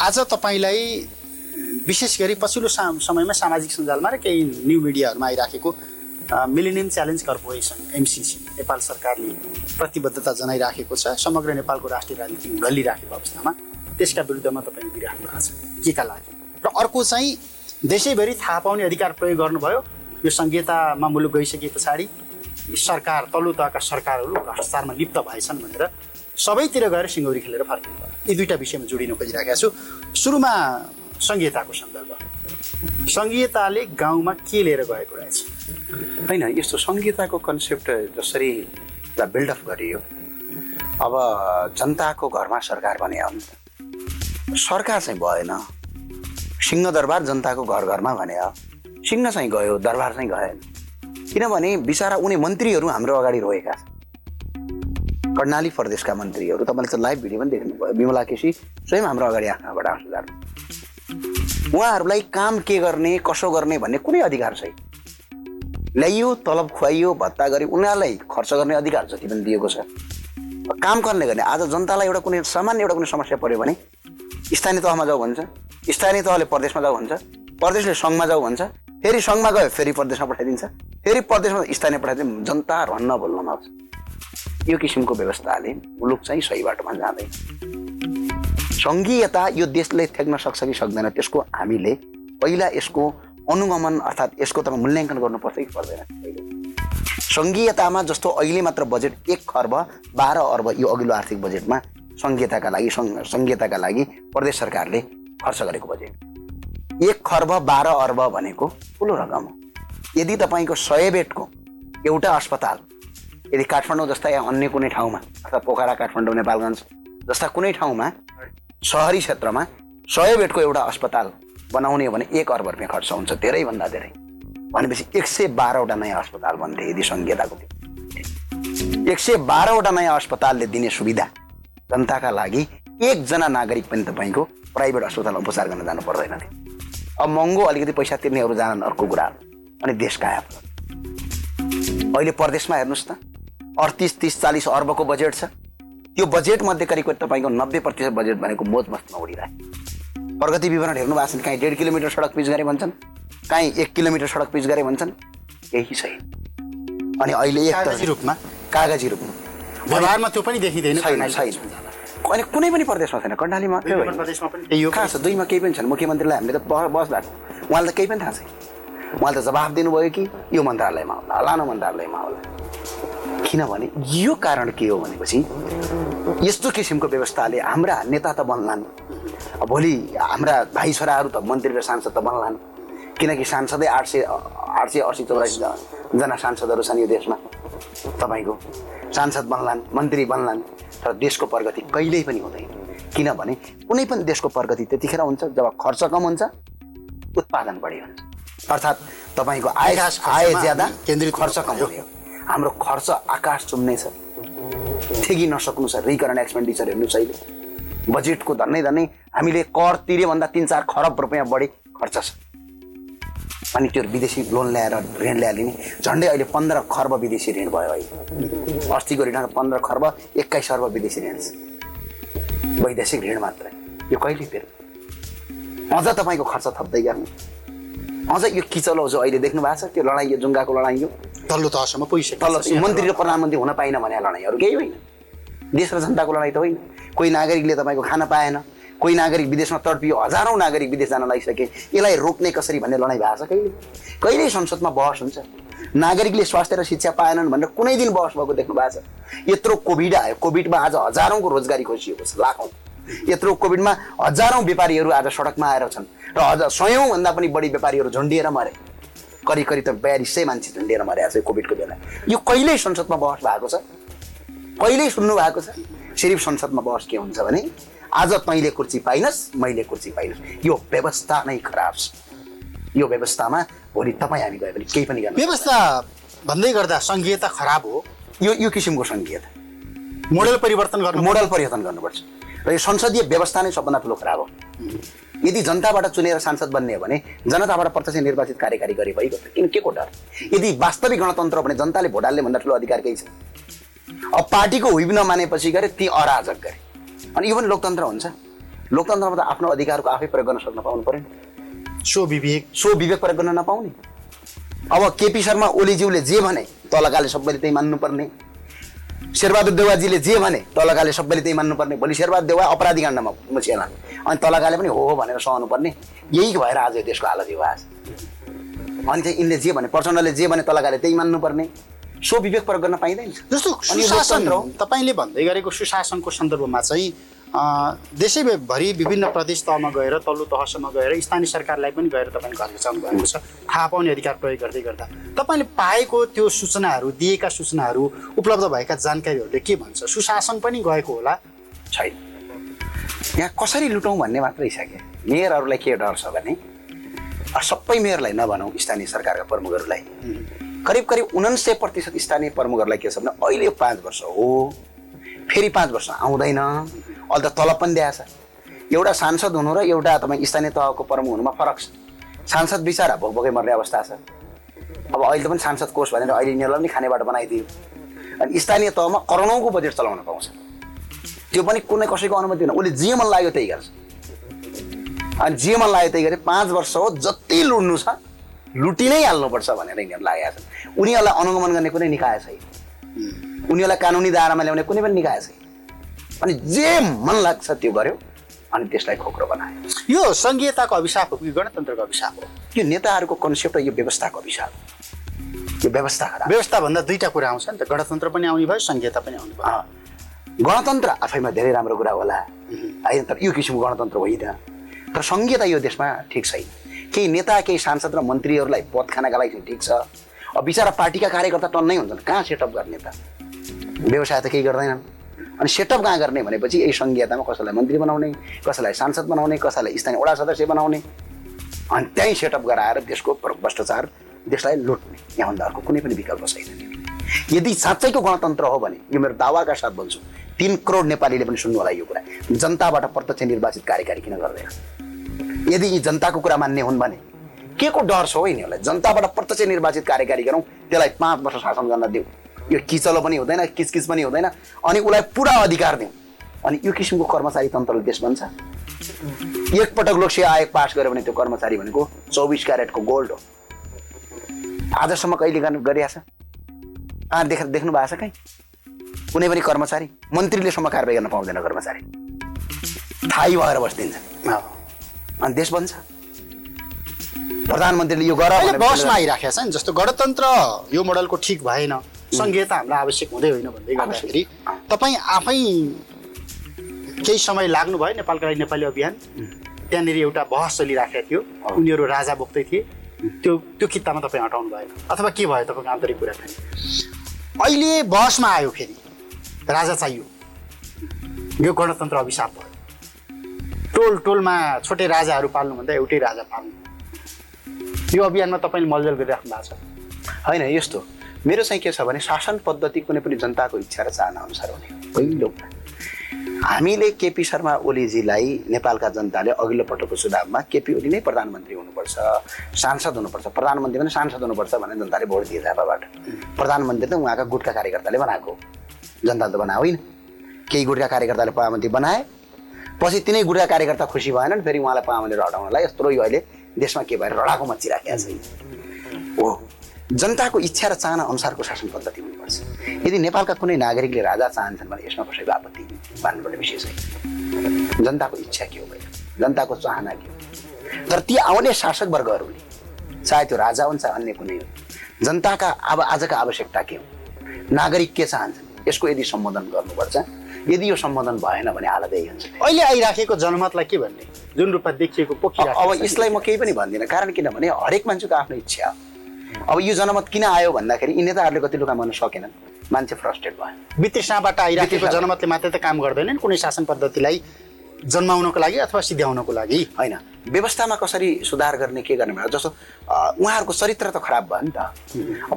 आज तपाईँलाई विशेष गरी पछिल्लो सा समयमा सामाजिक सञ्जालमा र केही न्यु मिडियाहरूमा आइराखेको millennium challenge corporation MCC Nepal सरकारले प्रतिबद्धता जनाइराखेको छ। समग्र नेपालको राष्ट्रिय राजनीति उडल्लिराखेको अवस्थामा त्यसका विरुद्धमा तपाईँ उभिराख्नु भएको छ केका लागि? र अर्को चाहिँ देशैभरि थाहा पाउने अधिकार प्रयोग गर्नुभयो। यो सङ्घीयतामा मुलुक गइसके पछाडि सरकार तल्लो तहका सरकारहरू भ्रष्टाचारमा लिप्त भएछन् भनेर सबैतिर गएर सिङ्गौरी खेलेर फर्किनु भयो। यी दुईवटा विषयमा जोडिन खोजिरहेको छु। सुरुमा सङ्घीयताको सन्दर्भ। सङ्घीयताले गाउँमा के लिएर गएको रहेछ? होइन यस्तो सङ्घीयताको कन्सेप्ट जसरी बिल्डअप गरियो अब जनताको घरमा सरकार भने हो नि त। सरकार चाहिँ भएन। सिंहदरबार जनताको घर घरमा भने सिंह चाहिँ गयो दरबार चाहिँ गएन। किनभने बिचरा उनी मन्त्रीहरू हाम्रो अगाडि रोएका छन्। कर्णाली प्रदेशका मन्त्रीहरू तपाईँले त लाइभ भिडियो पनि देख्नुभयो। विमला केसी स्वयं हाम्रो अगाडि आँखाबाट झार्नु उहाँहरूलाई काम के गर्ने कसो गर्ने भन्ने कुनै अधिकार छैन। ल्याइयो तलब खुवाइयो भत्ता गऱ्यो उनीहरूलाई खर्च गर्ने अधिकार जति पनि दिएको छ। काम गर्ने गर्ने? आज जनतालाई एउटा कुनै सामान्य एउटा कुनै समस्या पऱ्यो भने स्थानीय तहमा जाऊ भन्छ स्थानीय तहले प्रदेशमा जाऊ भन्छ प्रदेशले सङ्घमा जाऊ भन्छ फेरि सङ्घमा गयो फेरि प्रदेशमा पठाइदिन्छ फेरि प्रदेशमा स्थानीय पठाइदिन्छ जनता भन्न बोल्नमा आउँछ यो किसिमको व्यवस्थाले मुलुक चाहिँ सही बाटोमा जाँदैन। सङ्घीयता यो देशले थ्याक्न सक्छ कि सक्दैन त्यसको हामीले पहिला यसको अनुगमन अर्थात् यसको तपाईँ मूल्याङ्कन गर्नुपर्छ कि पर्दैन। सङ्घीयतामा जस्तो अहिले मात्र बजेट एक खर्ब बाह्र अर्ब यो अघिल्लो आर्थिक बजेटमा सङ्घीयताका लागि सङ्घीयताका लागि प्रदेश सरकारले खर्च गरेको बजेट। एक खर्ब बाह्र अर्ब भनेको ठुलो रकम हो। यदि तपाईँको सय बेडको एउटा अस्पताल यदि काठमाडौँ जस्ता या अन्य कुनै ठाउँमा अर्थात् पोखरा काठमाडौँ नेपालगञ्ज जस्ता कुनै ठाउँमा सहरी क्षेत्रमा सय बेडको एउटा अस्पताल बनाउने हो भने एक अर्ब रुपियाँ खर्च हुन्छ धेरैभन्दा धेरै। भनेपछि एक सय बाह्रवटा नयाँ अस्पताल भन्थे यदि सङ्घीयताको एक सय बाह्रवटा नयाँ अस्पतालले दिने सुविधा जनताका लागि एकजना नागरिक पनि तपाईँको प्राइभेट अस्पतालमा उपचार गर्न जानु पर्दैन थियो। अब महँगो अलिकति पैसा तिर्नेहरू जान अर्को कुरा अनि देश काया अहिले प्रदेशमा हेर्नुहोस् त अडतिस तिस चालिस अर्बको बजेट छ। त्यो बजेट मध्ये करिब तपाईँको नब्बे प्रतिशत बजेट भनेको मोज मस्तमा उडिरहेको प्रगति विवरण हेर्नु भएको छ कहीँ डेढ किलोमिटर सडक पिच गरे भन्छन् काहीँ एक किलोमिटर सडक पिच गरे भन्छन् यही छैन अनि अहिले एक रूपमा? कागजी रूपमा। व्यवहारमा त्यो पनि देखिँदैन छैन छैन। अनि कुनै पनि प्रदेशमा छैन पनि। यो कहाँ छ। दुईमा केही पनि छैन। मुख्यमन्त्रीलाई हामीले त बस भएको उहाँलाई त केही पनि थाहा छैन। उहाँले त जवाफ दिनुभयो कि यो मन्त्रालयमा होला लानो मन्त्रालयमा होला किनभने यो कारण के हो भनेपछि यस्तो किसिमको व्यवस्थाले हाम्रा नेता त बन्लान्। भोलि हाम्रा भाइ छोराहरू त मन्त्री र सांसद त बन्लान्। किनकि सांसदै आठ सय आठ सय असी चौरासीजना सांसदहरू छन् यो देशमा। तपाईँको सांसद बन्लान् मन्त्री बन्लान् तर देशको प्रगति कहिल्यै पनि हुँदैन। किनभने कुनै पनि देशको प्रगति त्यतिखेर हुन्छ जब खर्च कम हुन्छ उत्पादन बढी हुन्छ। अर्थात् तपाईँको आय आय ज्यादा केन्द्रित खर्च कम हुने हो। हाम्रो खर्च आकाश चुम्ने छ ठेगी नसक्नु छ। रिकरण एक्सपेन्डिचर हेर्नु अहिले। बजेटको धनै धनै हामीले कर तिर्यो भन्दा तिन चार खरब रुपियाँ बढी खर्च छ। अनि त्यो विदेशी लोन ल्याएर ऋण ल्याएर लिने झन्डै अहिले पन्ध्र खर्ब विदेशी ऋण भयो अहिले। अस्तिको ऋण पन्ध्र खर्ब एक्काइस अर्ब विदेशी ऋण छ। वैदेशिक ऋण मात्रै। यो कहिले फेरि अझ तपाईँको खर्च थप्दै गर्नु अझ यो किचलो जो अहिले देख्नु भएको छ? त्यो लडाइँ यो जुङ्गाको लडाइँ यो। तल्लो तहसम्म पुगिसक्यो। तल्लो मन्त्री र प्रधानमन्त्री हुन पाइन भने लडाइँहरू केही होइन। देश र जनताको लडाइँ त होइन। कोही नागरिकले तपाईँको खान पाएन कोही नागरिक विदेशमा तडपियो हजारौँ नागरिक विदेश जान लागिसके। यसलाई रोक्ने कसरी भन्ने लडाइँ भएको छ कहिले? कहिल्यै संसदमा बहस हुन्छ? नागरिकले स्वास्थ्य र शिक्षा पाएनन् भनेर कुनै दिन बहस भएको देख्नु भएको छ। यत्रो कोभिड आयो कोभिडमा आज हजारौँको रोजगारी खोजिएको छ लाखौँ। यत्रो कोभिडमा हजारौँ व्यापारीहरू आज सडकमा आएर छन्। र हजार सयौँभन्दा पनि बढी व्यापारीहरू झन्डिएर मरे। करिब करिब त बयालिस सय मान्छे झन्डिएर मरेको छ कोभिडको बेला। यो कहिल्यै संसदमा बहस भएको छ? कहिल्यै सुन्नु भएको छ? सिर्फ संसदमा बहस के हुन्छ भने आज तैँले कुर्सी पाइनस् मैले कुर्सी पाइनस्। यो व्यवस्था नै खराब छ। यो व्यवस्थामा भोलि तपाईँ हामी गयो भने केही पनि गर्नु व्यवस्था भन्दै गर्दा सङ्घीयता खराब हो। यो यो किसिमको सङ्घीयता मोडल परिवर्तन गर्नु मोडल परिवर्तन गर्नुपर्छ। र यो संसदीय व्यवस्था नै सबभन्दा ठुलो खराब हो। यदि जनताबाट चुनेर सांसद बन्ने हो भने जनताबाट प्रत्यक्ष निर्वाचित कार्यकारी गरे भइगयो किन के को डर यदि वास्तविक गणतन्त्र हो भने जनताले भोट हाल्ने भन्दा ठुलो अधिकार केही छ अब पार्टीको हुइब नमानेपछि गरे ती अराजक गरे। अनि यो पनि लोकतन्त्र हुन्छ। लोकतन्त्रमा त आफ्नो अधिकारको आफै प्रयोग गर्न सक्न पाउनु पऱ्यो सो विवेक। सो विवेक प्रयोग गर्न नपाउने। अब केपी शर्मा ओलीज्यूले जे भने तलकाले सबैले त्यही मान्नुपर्ने। शेरबहादुर देवाजीले जे भने तलकाले सबैले त्यही मान्नुपर्ने। भोलि शेरबहादुर देवा अपराधी काण्डमा मुछिएला अनि तलकाले पनि हो हो भनेर सहनुपर्ने। यही भएर आज देशको हालत यो आज। अनि चाहिँ यिनले जे भने प्रचण्डले जे भने तलकाले त्यही मान्नुपर्ने। सो विवेक प्रयोग गर्न पाइँदैन। जस्तो सुशासन तपाईँले भन्दै गरेको सुशासनको सन्दर्भमा चाहिँ देशैभरि विभिन्न प्रदेश तहमा गएर तल्लो तहसम्म गएर स्थानीय सरकारलाई पनि गएर तपाईँले घर बचाउनु भएको छ। थाहा पाउने अधिकार प्रयोग गर्दै गर्दा। तपाईँले पाएको त्यो सूचनाहरू दिएका सूचनाहरू उपलब्ध भएका जानकारीहरूले के भन्छ? सुशासन पनि गएको होला? छैन। यहाँ कसरी लुटौँ भन्ने मात्रै छ क्या मेयरहरूलाई के डर छ भने सबै मेयरलाई नभनौँ स्थानीय सरकारका प्रमुखहरूलाई। करिब करिब उनान्सय प्रतिशत स्थानीय प्रमुखहरूलाई के छ भने अहिले पाँच वर्ष हो। फेरि पाँच वर्ष आउँदैन। अहिले त तलब पनि दिएछ एउटा सांसद हुनु र एउटा तपाईँ स्थानीय तहको प्रमुख हुनुमा फरक छ। सांसद बिचरा भोकभोकै मर्ने अवस्था छ। अब अहिले त पनि सांसद कोष भनेर अहिले यिनीहरूलाई पनि खानेबाट बनाइदियो। अनि स्थानीय तहमा करोडौँको बजेट चलाउन पाउँछ। त्यो पनि कुनै कसैको अनुमति हुन उसले जे मन लाग्यो त्यही गर्छ। अनि जे मन लाग्यो त्यही गरे पाँच वर्ष हो जति लुट्नु छ लुटी नै हाल्नुपर्छ भनेर यिनीहरू लागेका छन्। उनीहरूलाई अनुगमन गर्ने कुनै निकाय छैन। उनीहरूलाई कानुनी दायरामा ल्याउने कुनै पनि निकाय छैन। अनि जे मन लाग्छ त्यो गर्यो अनि त्यसलाई खोक्रो बनायो। यो सङ्घीयताको अभिशाप हो कि गणतन्त्रको अभिशाप हो? यो नेताहरूको कन्सेप्ट यो व्यवस्थाको अभिशाप। हो यो व्यवस्था खराब। व्यवस्था भन्दा दुईवटा कुरा आउँछ नि त। गणतन्त्र पनि आउने भयो सङ्घीयता पनि आउने भयो। गणतन्त्र आफैमा धेरै राम्रो कुरा होला। होइन तर यो किसिमको गणतन्त्र होइन। तर सङ्घीयता यो देशमा ठिक छैन। केही नेता केही सांसद र मन्त्रीहरूलाई पद खानका लागि ठिक छ। अब बिचरा पार्टीका कार्यकर्ता टन्नै हुन्छन्। कहाँ सेटअप गर्ने त? व्यवसाय त केही गर्दैनन्। अनि सेटअप कहाँ गर्ने भनेपछि यही सङ्घीयतामा कसैलाई मन्त्री बनाउने कसैलाई सांसद बनाउने कसैलाई स्थानीय वडा सदस्य बनाउने। अनि त्यहीँ सेटअप गराएर देशको भ्रष्टाचार देशलाई लुट्ने। यहाँभन्दा अर्को कुनै पनि विकल्प छैन। यदि साँच्चैको गणतन्त्र हो भने यो मेरो दावाका साथ भन्छु तिन करोड नेपालीले पनि सुन्नु होला यो कुरा। जनताबाट प्रत्यक्ष निर्वाचित कार्यकारी किन गर्दैन? यदि यी जनताको कुरा मान्ने हुन् भने के को डर छ हो यिनीहरूलाई? जनताबाट प्रत्यक्ष निर्वाचित कार्यकारी गरौँ त्यसलाई पाँच वर्ष शासन गर्न दिउँ। यो किचलो पनि हुँदैन किचकिच पनि हुँदैन। अनि उसलाई पुरा अधिकार दिउँ। अनि यो किसिमको कर्मचारी तन्त्रले देश बन्छ। एकपटक लोकसेवा आयोग पास गर्यो भने त्यो कर्मचारी भनेको चौबिस क्यारेटको गोल्ड हो। आजसम्म कहिले गर्नु गरिरहेछ कहाँ देख देख्नु भएको छ कहीँ? कुनै पनि कर्मचारी मन्त्रीलेसम्म कारवाही गर्न पाउँदैन कर्मचारी। थाहै भएर बसिदिन्छ। अनि देश बन्छ। प्रधानमन्त्रीले यो गर बसमा आइराखेको छ नि जस्तो गणतन्त्र यो मोडलको ठिक भएन। सङ्घीयता हामीलाई आवश्यक हुँदै होइन भन्दै गर्दाखेरि तपाईँ आफै केही समय लाग्नु भयो नेपालका लागि नेपाली अभियान। त्यहाँनिर एउटा बहस चलिराखेको थियो। उनीहरू राजा बोक्दै थिए। त्यो त्यो कितामा तपाईँ हटाउनु भएन। अथवा के भयो तपाईँको आन्तरिक कुराकानी अहिले बहसमा आयो फेरि। राजा चाहियो। यो गणतन्त्र अभिशाप भयो। टोल टोलमा छोटे राजाहरू पाल्नुभन्दा एउटै राजा पाल्नु। यो अभियानमा तपाईँले मलजल गरिराख्नु भएको छ। होइन यस्तो। मेरो चाहिँ के छ भने शासन पद्धति कुनै पनि जनताको इच्छा र चाहना अनुसार हुने पहिलो हामीले केपी शर्मा ओलीजीलाई नेपालका जनताले अघिल्लो पटकको चुनावमा केपी ओली नै प्रधानमन्त्री हुनुपर्छ सांसद हुनुपर्छ प्रधानमन्त्री पनि सांसद हुनुपर्छ भनेर जनताले भोट दिए झापाबाट प्रधानमन्त्री त उहाँका गुटका कार्यकर्ताले बनाएको जनताले त बनाएको होइन। केही गुटका कार्यकर्ताले प्रधानमन्त्री बनाए पछि तिनै गुटका कार्यकर्ता खुसी भएनन् फेरि उहाँलाई प्रधानमन्त्री हटाउनलाई यत्रो यो अहिले देशमा के भएर रडाको मचिराखेको छैन। हो। जनताको इच्छा र चाहना अनुसारको शासन पद्धति हुनुपर्छ। यदि नेपालका कुनै नागरिकले राजा चाहन्छन् भने यसमा कसैको आपत्ति मान्नुपर्ने विषय छैन। जनताको इच्छा के हो भयो जनताको चाहना के हो? तर ती आउने शासक वर्गहरूले चाहे त्यो राजा हुन् चाहे अन्य कुनै हो जनताका अब आजका आवश्यकता के हो? नागरिक के चाहन्छन्? यसको यदि सम्बोधन गर्नुपर्छ यदि यो सम्बोधन भएन भने हालत यही हुन्छ। अहिले आइराखेको जनमतलाई के भन्ने? जुन रूपमा देखिएको अब यसलाई म केही पनि भन्दिनँ कारण किनभने हरेक मान्छेको आफ्नो इच्छा हो। अब यो जनमत किन आयो भन्दाखेरि यी नेताहरूले कति लुका मान्न सकेनन्? मान्छे फ्रस्ट्रेट भयो। वितृष्णाबाट आइराखेको जनमतले मात्रै त काम गर्दैनन् कुनै शासन पद्धतिलाई जन्माउनको लागि अथवा सिध्याउनको लागि। होइन। व्यवस्थामा कसरी सुधार गर्ने के गर्ने भनेर जस्तो उहाँहरूको चरित्र त खराब भयो नि त।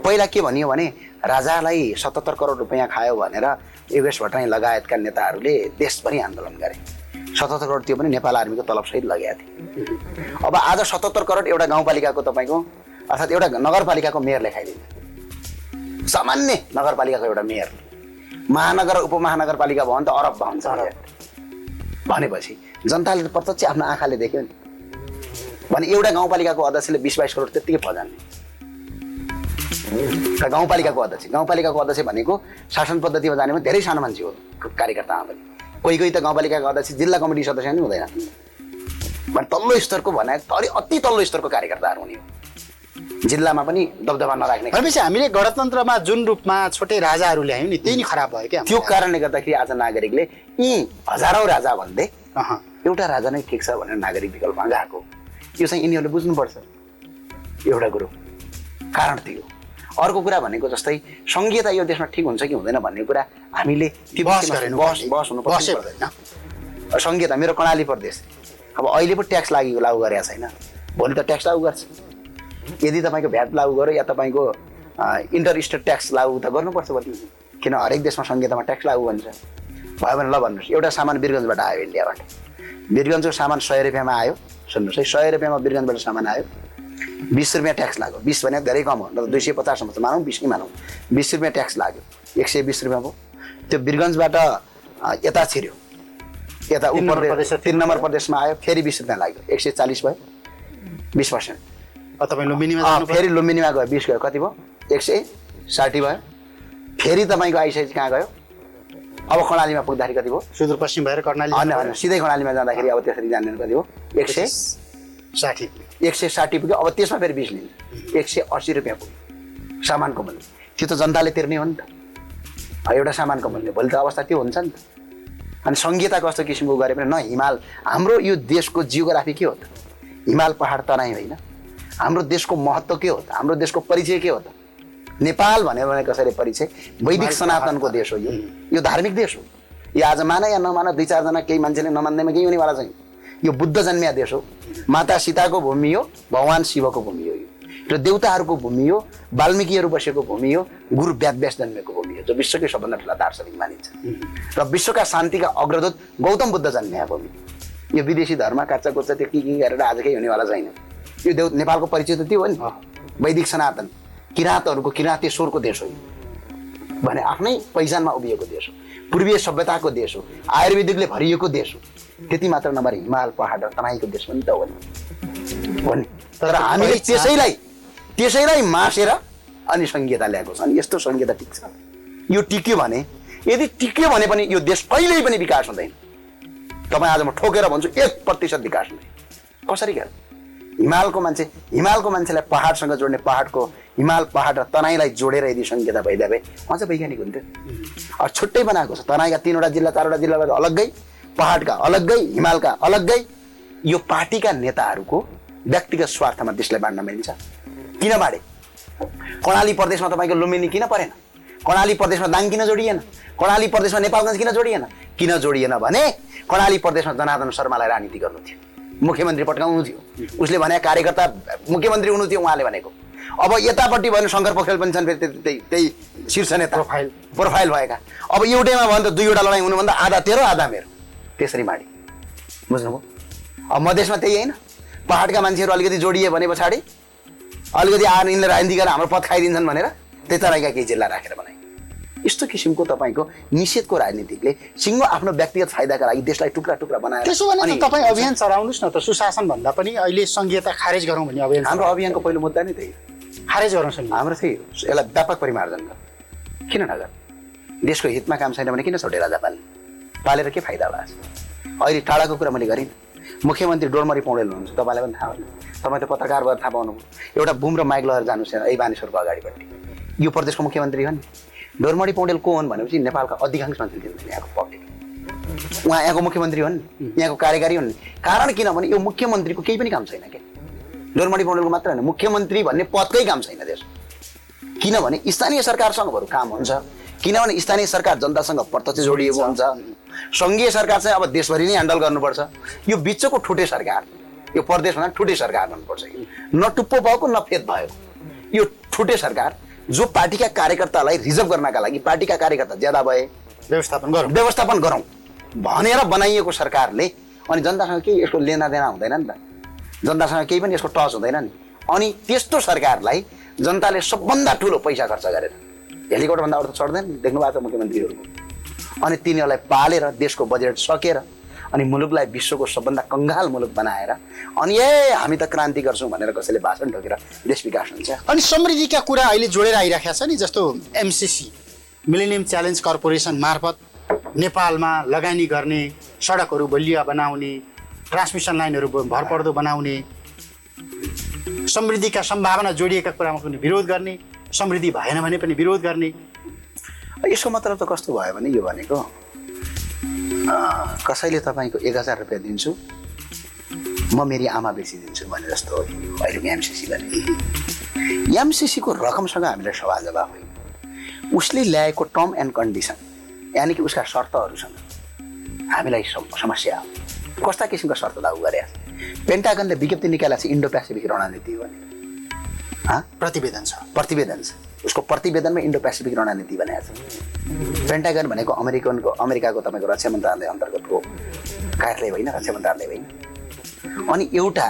पहिला के भनियो भने राजालाई सतहत्तर करोड रुपियाँ खायो भनेर योगेश भट्टराई लगायतका नेताहरूले देशभरि आन्दोलन गरे। सतहत्तर करोड त्यो पनि नेपाल आर्मीको तलबसहित लगाएको थिए अब आज सतहत्तर करोड एउटा गाउँपालिकाको तपाईँको अर्थात् एउटा नगरपालिकाको मेयरले खाइदिन्छ सामान्य नगरपालिकाको एउटा मेयर। महानगर उपमहानगरपालिका भयो भने त अरब भन्छ भनेपछि जनताले त प्रत्यक्ष आफ्नो आँखाले देख्यो नि। भने एउटा गाउँपालिकाको अध्यक्षले बिस बाइस करोड त्यत्तिकै फजान्ने गाउँपालिकाको अध्यक्ष गाउँपालिकाको अध्यक्ष भनेको शासन पद्धतिमा जाने भने धेरै सानो मान्छे हो कार्यकर्तामा पनि। कोही कोही त गाउँपालिकाको अध्यक्ष जिल्ला कमिटी सदस्य पनि हुँदैन। भने तल्लो स्तरको भने अति तल्लो स्तरको कार्यकर्ताहरू हुने हो। जिल्लामा पनि दबदबा नराख्ने भनेपछि हामीले गणतन्त्रमा जुन रूपमा छोटे राजाहरू ल्यायौँ नि त्यही नै खराब भयो क्या। त्यो कारणले गर्दाखेरि आज नागरिकले यी हजारौँ राजा भन्दै एउटा राजा नै ठिक छ भनेर नागरिक विकल्पमा गएको। यो चाहिँ यिनीहरूले बुझ्नुपर्छ। एउटा कुरो। कारण त्यो अर्को कुरा भनेको जस्तै सङ्घीयता यो देशमा ठिक हुन्छ कि हुँदैन भन्ने कुरा हामीले सङ्घीयता मेरो कर्णाली प्रदेश। अब अहिले पो ट्याक्स लागेको लागु गरेको छैन। भोलि त ट्याक्स लागु गर्छ। यदि तपाईँको भ्याट लागु गर्यो या तपाईँको इन्टर स्टेट ट्याक्स लागु त गर्नुपर्छ भोलि किन हरेक देशमा सङ्घीयतामा ट्याक्स लागु भन्छ? भयो भने ल भन्नुहोस्। एउटा सामान वीरगन्जबाट आयो इन्डियाबाट। वीरगन्जको सामान सय रुपियाँमा आयो। सुन्नुहोस् है सय रुपियाँमा वीरगन्जबाट सामान आयो। बिस रुपियाँ ट्याक्स लाग्यो। बिस भने धेरै कम हो। नत्र दुई सय पचाससम्म त मानौँ बिस नै मानौँ। बिस रुपियाँ ट्याक्स लाग्यो। एक सय बिस रुपियाँ भयो। त्यो वीरगन्जबाट अँ, यता छिर्यो। यता उप प्रदेश तिन नम्बर प्रदेशमा आयो। फेरि बिस रुपियाँ लाग्यो। एक सय चालिस भयो। बिस पर्सेन्ट। तपाईँ लुम्बिनीमा जानु फेरि लुम्बिनीमा गयो बिस गयो कति भयो? एक सय साठी भयो। फेरि तपाईँको आइसकेपछि कहाँ गयो? अब कर्णालीमा पुग्दाखेरि कति भयो? सुदूरपश्चिम भएर कर्णाली होइन होइन सिधै कर्णालीमा जाँदाखेरि अब त्यसरी जान्दैन कति हो एक सय साठी एक सय साठी पुग्यो। अब त्यसमा फेरि बिस लिन्छ एक सय अस्सी रुपियाँ पुग्यो। सामानको मूल्य। त्यो त जनताले तिर्ने हो नि त। एउटा सामानको मूल्य। भोलि त अवस्था त्यो हुन्छ नि त। अनि सङ्घीयता कस्तो किसिमको गरे पनि न हिमाल हाम्रो यो देशको जियोग्राफी के हो त? हिमाल पहाड तराई होइन। हाम्रो देशको महत्त्व के हो त? हाम्रो देशको परिचय के हो त? नेपाल भन्यो भने कसरी परिचय? वैदिक सनातनको देश हो यो। यो धार्मिक देश हो। यो आज मान या नमान दुई चारजना केही मान्छेले नमान्दैमा केही हुनेवाला छैन। यो बुद्ध जन्मिया देश हो। माता सीताको भूमि हो भगवान् शिवको भूमि हो यो। र देउताहरूको भूमि हो वाल्मिकीहरू बसेको भूमि हो गुरु व्यास जन्मेको भूमि हो जो विश्वकै सबभन्दा ठुला दार्शनिक मानिन्छ। र विश्वका शान्तिका अग्रदूत गौतम बुद्ध जन्मिया भूमि। यो विदेशी धर्म काच्चा कुच्चा त्यो के के गरेर आज केही हुनेवाला छैन। यो देउ नेपालको परिचय त त्यो हो नि। वैदिक सनातन। किराँतहरूको किराँतेश्वरको देश हो यो। भने आफ्नै पहिचानमा उभिएको देश हो। पूर्वीय सभ्यताको देश हो। आयुर्वेदिकले भरिएको देश हो। त्यति मात्र नभएर हिमाल पहाड र तराईको देश पनि त हो नि। हो नि। तर हामीले त्यसैलाई त्यसैलाई मासेर अनि सङ्घीयता ल्याएको छ अनि यस्तो सङ्घीयता टिक्छ। यो टिक्यो भने यदि टिक्यो भने पनि यो देश कहिल्यै पनि विकास हुँदैन। तपाईँ आज म ठोकेर भन्छु एक प्रतिशत विकास हुँदैन कसरी क्या हिमालको मान्छे हिमालको मान्छेलाई पहाडसँग जोड्ने पहाडको हिमाल पहाड र तराईलाई जोडेर यदि सङ्घीयता भइदिए भए अझ वैज्ञानिक हुन्थ्यो अब छुट्टै बनाएको छ तराईका तिनवटा जिल्ला चारवटा जिल्लाबाट अलग्गै पहाडका अलग्गै हिमालका अलग्गै यो पार्टीका नेताहरूको व्यक्तिगत स्वार्थमा देशलाई बाँड्न मिलिन्छ किन बाँडे? कर्णाली प्रदेशमा तपाईँको लुम्बिनी किन परेन? कर्णाली प्रदेशमा दाङ किन जोडिएन? कर्णाली प्रदेशमा नेपालगञ्ज किन जोडिएन? किन जोडिएन भने कर्णाली प्रदेशमा जनार्दन शर्मालाई राजनीति गर्नु थियो। मुख्यमन्त्री पट्काउनु थियो उसले भने कार्यकर्ता मुख्यमन्त्री हुनु थियो उहाँले भनेको। अब यतापट्टि भने शङ्कर पोखरेल पनि छन् फेरि त्यही त्यही त्यही शीर्ष नेता। प्रोफाइल प्रोफाइल भएका। अब एउटैमा भयो भने त दुईवटा लडाइँ हुनुभन्दा आधा तेरो आधा मेरो। त्यसरी माडी। बुझ्नुभयो? अब मधेसमा त्यही होइन। पहाडका मान्छेहरू अलिकति जोडिए भने पछाडि। अलिकति आएर यिनले राजनीति गरेर हाम्रो पद खाइदिन्छन् भनेर त्यता केही जिल्ला राखेर बनाए यस्तो किसिमको तपाईँको निषेधको राजनीतिकले सिङ्गो आफ्नो व्यक्तिगत फाइदाका लागि देशलाई टुक्रा टुक्रा बनाएर त्यसो भने तपाईँ अभियान चलाउनुहोस् न त सुशासन भन्दा पनि अहिले सङ्घीयता खारेज गरौँ भन्ने अभियान हाम्रो अभियानको पहिलो मुद्दा नै त्यही हो। खारेज गरौँ सङ्घीय। हाम्रो त्यही हो। यसलाई व्यापक परिमार्जन गर किन नगर देशको हितमा काम छैन भने किन छोडे राजा पाल्ने? पालेर के फाइदा होला अहिले टाढाको कुरा मैले गरिनँ। मुख्यमन्त्री डोरमरी पौडेल हुनुहुन्छ तपाईँलाई पनि थाहा होला तपाईँ त पत्रकार भएर थाहा पाउनुभयो। एउटा बुम र माइक लगेर जानुहोस् यहाँ, बानेश्वरको अगाडिपट्टि। यो प्रदेशको मुख्यमन्त्री हो नि डोरमरी पौडेल को हुन् भनेपछि नेपालका अधिकांश मान्छे दिन्छन् यहाँको पब्लिक उहाँ यहाँको मुख्यमन्त्री हुन् यहाँको कार्यकारी हुन्। कारण किनभने यो मुख्यमन्त्रीको केही पनि काम छैन क्या डोरमणी पौडेलको मात्र होइन मुख्यमन्त्री भन्ने पदकै काम छैन देश किनभने स्थानीय सरकारसँग बरु काम हुन्छ। किनभने स्थानीय सरकार जनतासँग प्रत्यक्ष जोडिएको हुन्छ। सङ्घीय सरकार चाहिँ अब देशभरि नै ह्यान्डल गर्नुपर्छ। यो बिचको ठुटे सरकार यो प्रदेशभन्दा ठुटे सरकार भन्नुपर्छ। न टुप्पो भएको न फेद भएको। यो ठुटे सरकार जो पार्टीका कार्यकर्तालाई रिजर्भ गर्नका लागि पार्टीका कार्यकर्ता ज्यादा भए व्यवस्थापन गरौँ। व्यवस्थापन गरौँ भनेर बनाइएको सरकारले अनि जनतासँग केही यसको लेनादेना हुँदैन नि त। जनतासँग केही पनि यसको टच हुँदैन नि। अनि त्यस्तो सरकारलाई जनताले सबभन्दा ठुलो पैसा खर्च गरेर हेलिकप्टरभन्दा अरू त चढ्दैन देख्नु भएको छ मुख्यमन्त्रीहरूको अनि तिनीहरूलाई पालेर देशको बजेट सकेर अनि मुलुकलाई विश्वको सबभन्दा कङ्गाल मुलुक बनाएर अनि ए हामी त क्रान्ति गर्छौँ भनेर कसैले भाषण ठोकेर देश विकास हुन्छ। अनि समृद्धिका कुरा अहिले जोडेर आइराखेको छ नि जस्तो एमसिसी मिलेनियम च्यालेन्ज कर्पोरेसन मार्फत नेपालमा लगानी गर्ने सडकहरू बलिया बनाउने ट्रान्समिसन लाइनहरू भरपर्दो बनाउने समृद्धिका सम्भावना जोडिएका कुरामा पनि विरोध गर्ने समृद्धि भएन भने पनि विरोध गर्ने। यसको मतलब त कस्तो भयो भने यो भनेको कसैले तपाईँको एक हजार रुपियाँ दिन्छु? म मेरी आमा बेचिदिन्छु भने जस्तो हो यो अहिलेको एमसिसी भने एमसिसीको रकमसँग हामीलाई सवाल जवाब होइन। उसले ल्याएको टर्म एन्ड कन्डिसन यानि कि उसका शर्तहरूसँग हामीलाई सम- समस्या हो। कस्ता किसिमका शर्त लागू गरे पेन्टागनले विज्ञप्ति निकालेको छ इन्डो पेसिफिक रणनीति हो भने? प्रतिवेदन छ प्रतिवेदन छ। उसको प्रतिवेदनमा इन्डो पेसिफिक रणनीति भनेको छ। पेन्टागन भनेको अमेरिकनको अमेरिकाको तपाईँको रक्षा मन्त्रालय अन्तर्गतको कार्यालय होइन रक्षा मन्त्रालय होइन। अनि एउटा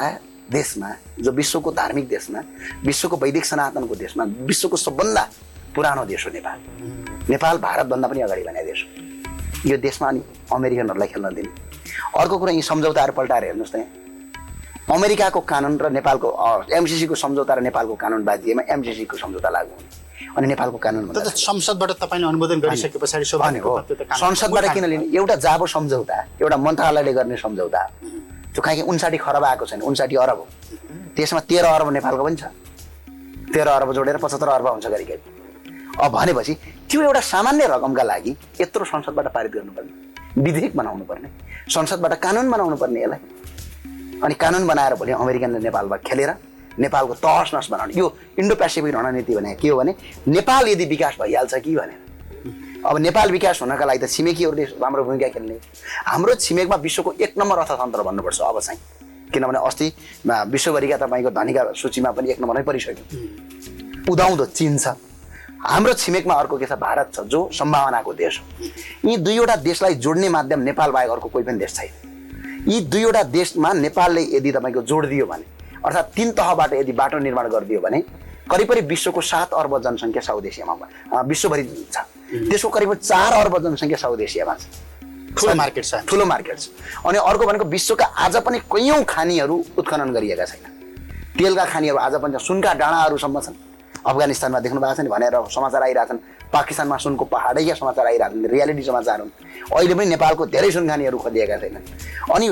देशमा जो विश्वको धार्मिक देशमा विश्वको वैदिक सनातनको देशमा विश्वको सबभन्दा पुरानो देश हो नेपाल। नेपाल भारतभन्दा पनि अगाडि भने देश हो। यो देशमा अनि अमेरिकनहरूलाई खेल्न दिने। अर्को कुरा यी सम्झौताहरू पल्टाएर हेर्नुहोस् त अमेरिकाको कानुन र नेपालको एमसिसीको सम्झौता र नेपालको कानुन बाजिएमा एमसिसीको सम्झौता लागू हुने। अनि नेपालको कानुन संसदबाट तपाईँले अनुमोदन गरिसके पछाडि संसदबाट किन लिने? एउटा जाबो सम्झौता एउटा मन्त्रालयले गर्ने सम्झौता। त्यो कहीँ उन्साठी खरब आएको छैन उन्साठी अरब हो। त्यसमा तेह्र अरब नेपालको पनि छ। तेह्र अरब जोडेर पचहत्तर अरब हुन्छ गरी गरी अब भनेपछि त्यो एउटा सामान्य रकमका लागि यत्रो संसदबाट पारित गर्नुपर्ने। विधेयक बनाउनु पर्ने संसदबाट कानुन बनाउनु पर्ने यसलाई। अनि कानुन बनाएर भोलि अमेरिकनले नेपालमा खेलेर नेपालको तहस नस बनाउने। यो इन्डो पेसिफिक रणनीति भने के हो भने नेपाल यदि विकास भइहाल्छ कि भने अब नेपाल विकास हुनका लागि त छिमेकीहरूले राम्रो भूमिका खेल्ने। हाम्रो छिमेकमा विश्वको एक नम्बर अर्थतन्त्र भन्नुपर्छ अब चाहिँ। किनभने अस्ति विश्वभरिका तपाईँको धनीका सूचीमा पनि एक नम्बरमै परिसक्यो। उदाउँदो चिन छ। हाम्रो छिमेकमा अर्को के छ? भारत छ जो सम्भावनाको देश हो। यी दुईवटा देशलाई जोड्ने माध्यम नेपाल बाहेक अर्को कोही पनि देश छैन। यी दुईवटा देशमा नेपालले यदि तपाईँको जोड दियो भने अर्थात् तिन तहबाट यदि बाटो निर्माण गरिदियो भने करिब करिब विश्वको सात अर्ब जनसङ्ख्या साउथ एसियामा विश्वभरि छ। त्यसको करिब चार अर्ब जनसङ्ख्या साउथ एसियामा छ। ठुलो मार्केट छ। ठुलो मार्केट छ। अनि अर्को भनेको विश्वका आज पनि कैयौँ खानीहरू उत्खनन गरिएका छैन। तेलका खानीहरू आज पनि सुनका डाँडाहरूसम्म छन्। अफगानिस्तानमा देख्नु भएको छ नि भनेर समाचार आइरहेछन् पाकिस्तानमा सुनको पहाडैका समाचार आइरहेछन् रियालिटी समाचार हुन्। अहिले पनि नेपालको धेरै सुनखानीहरू खोलिएका छैनन्। अनि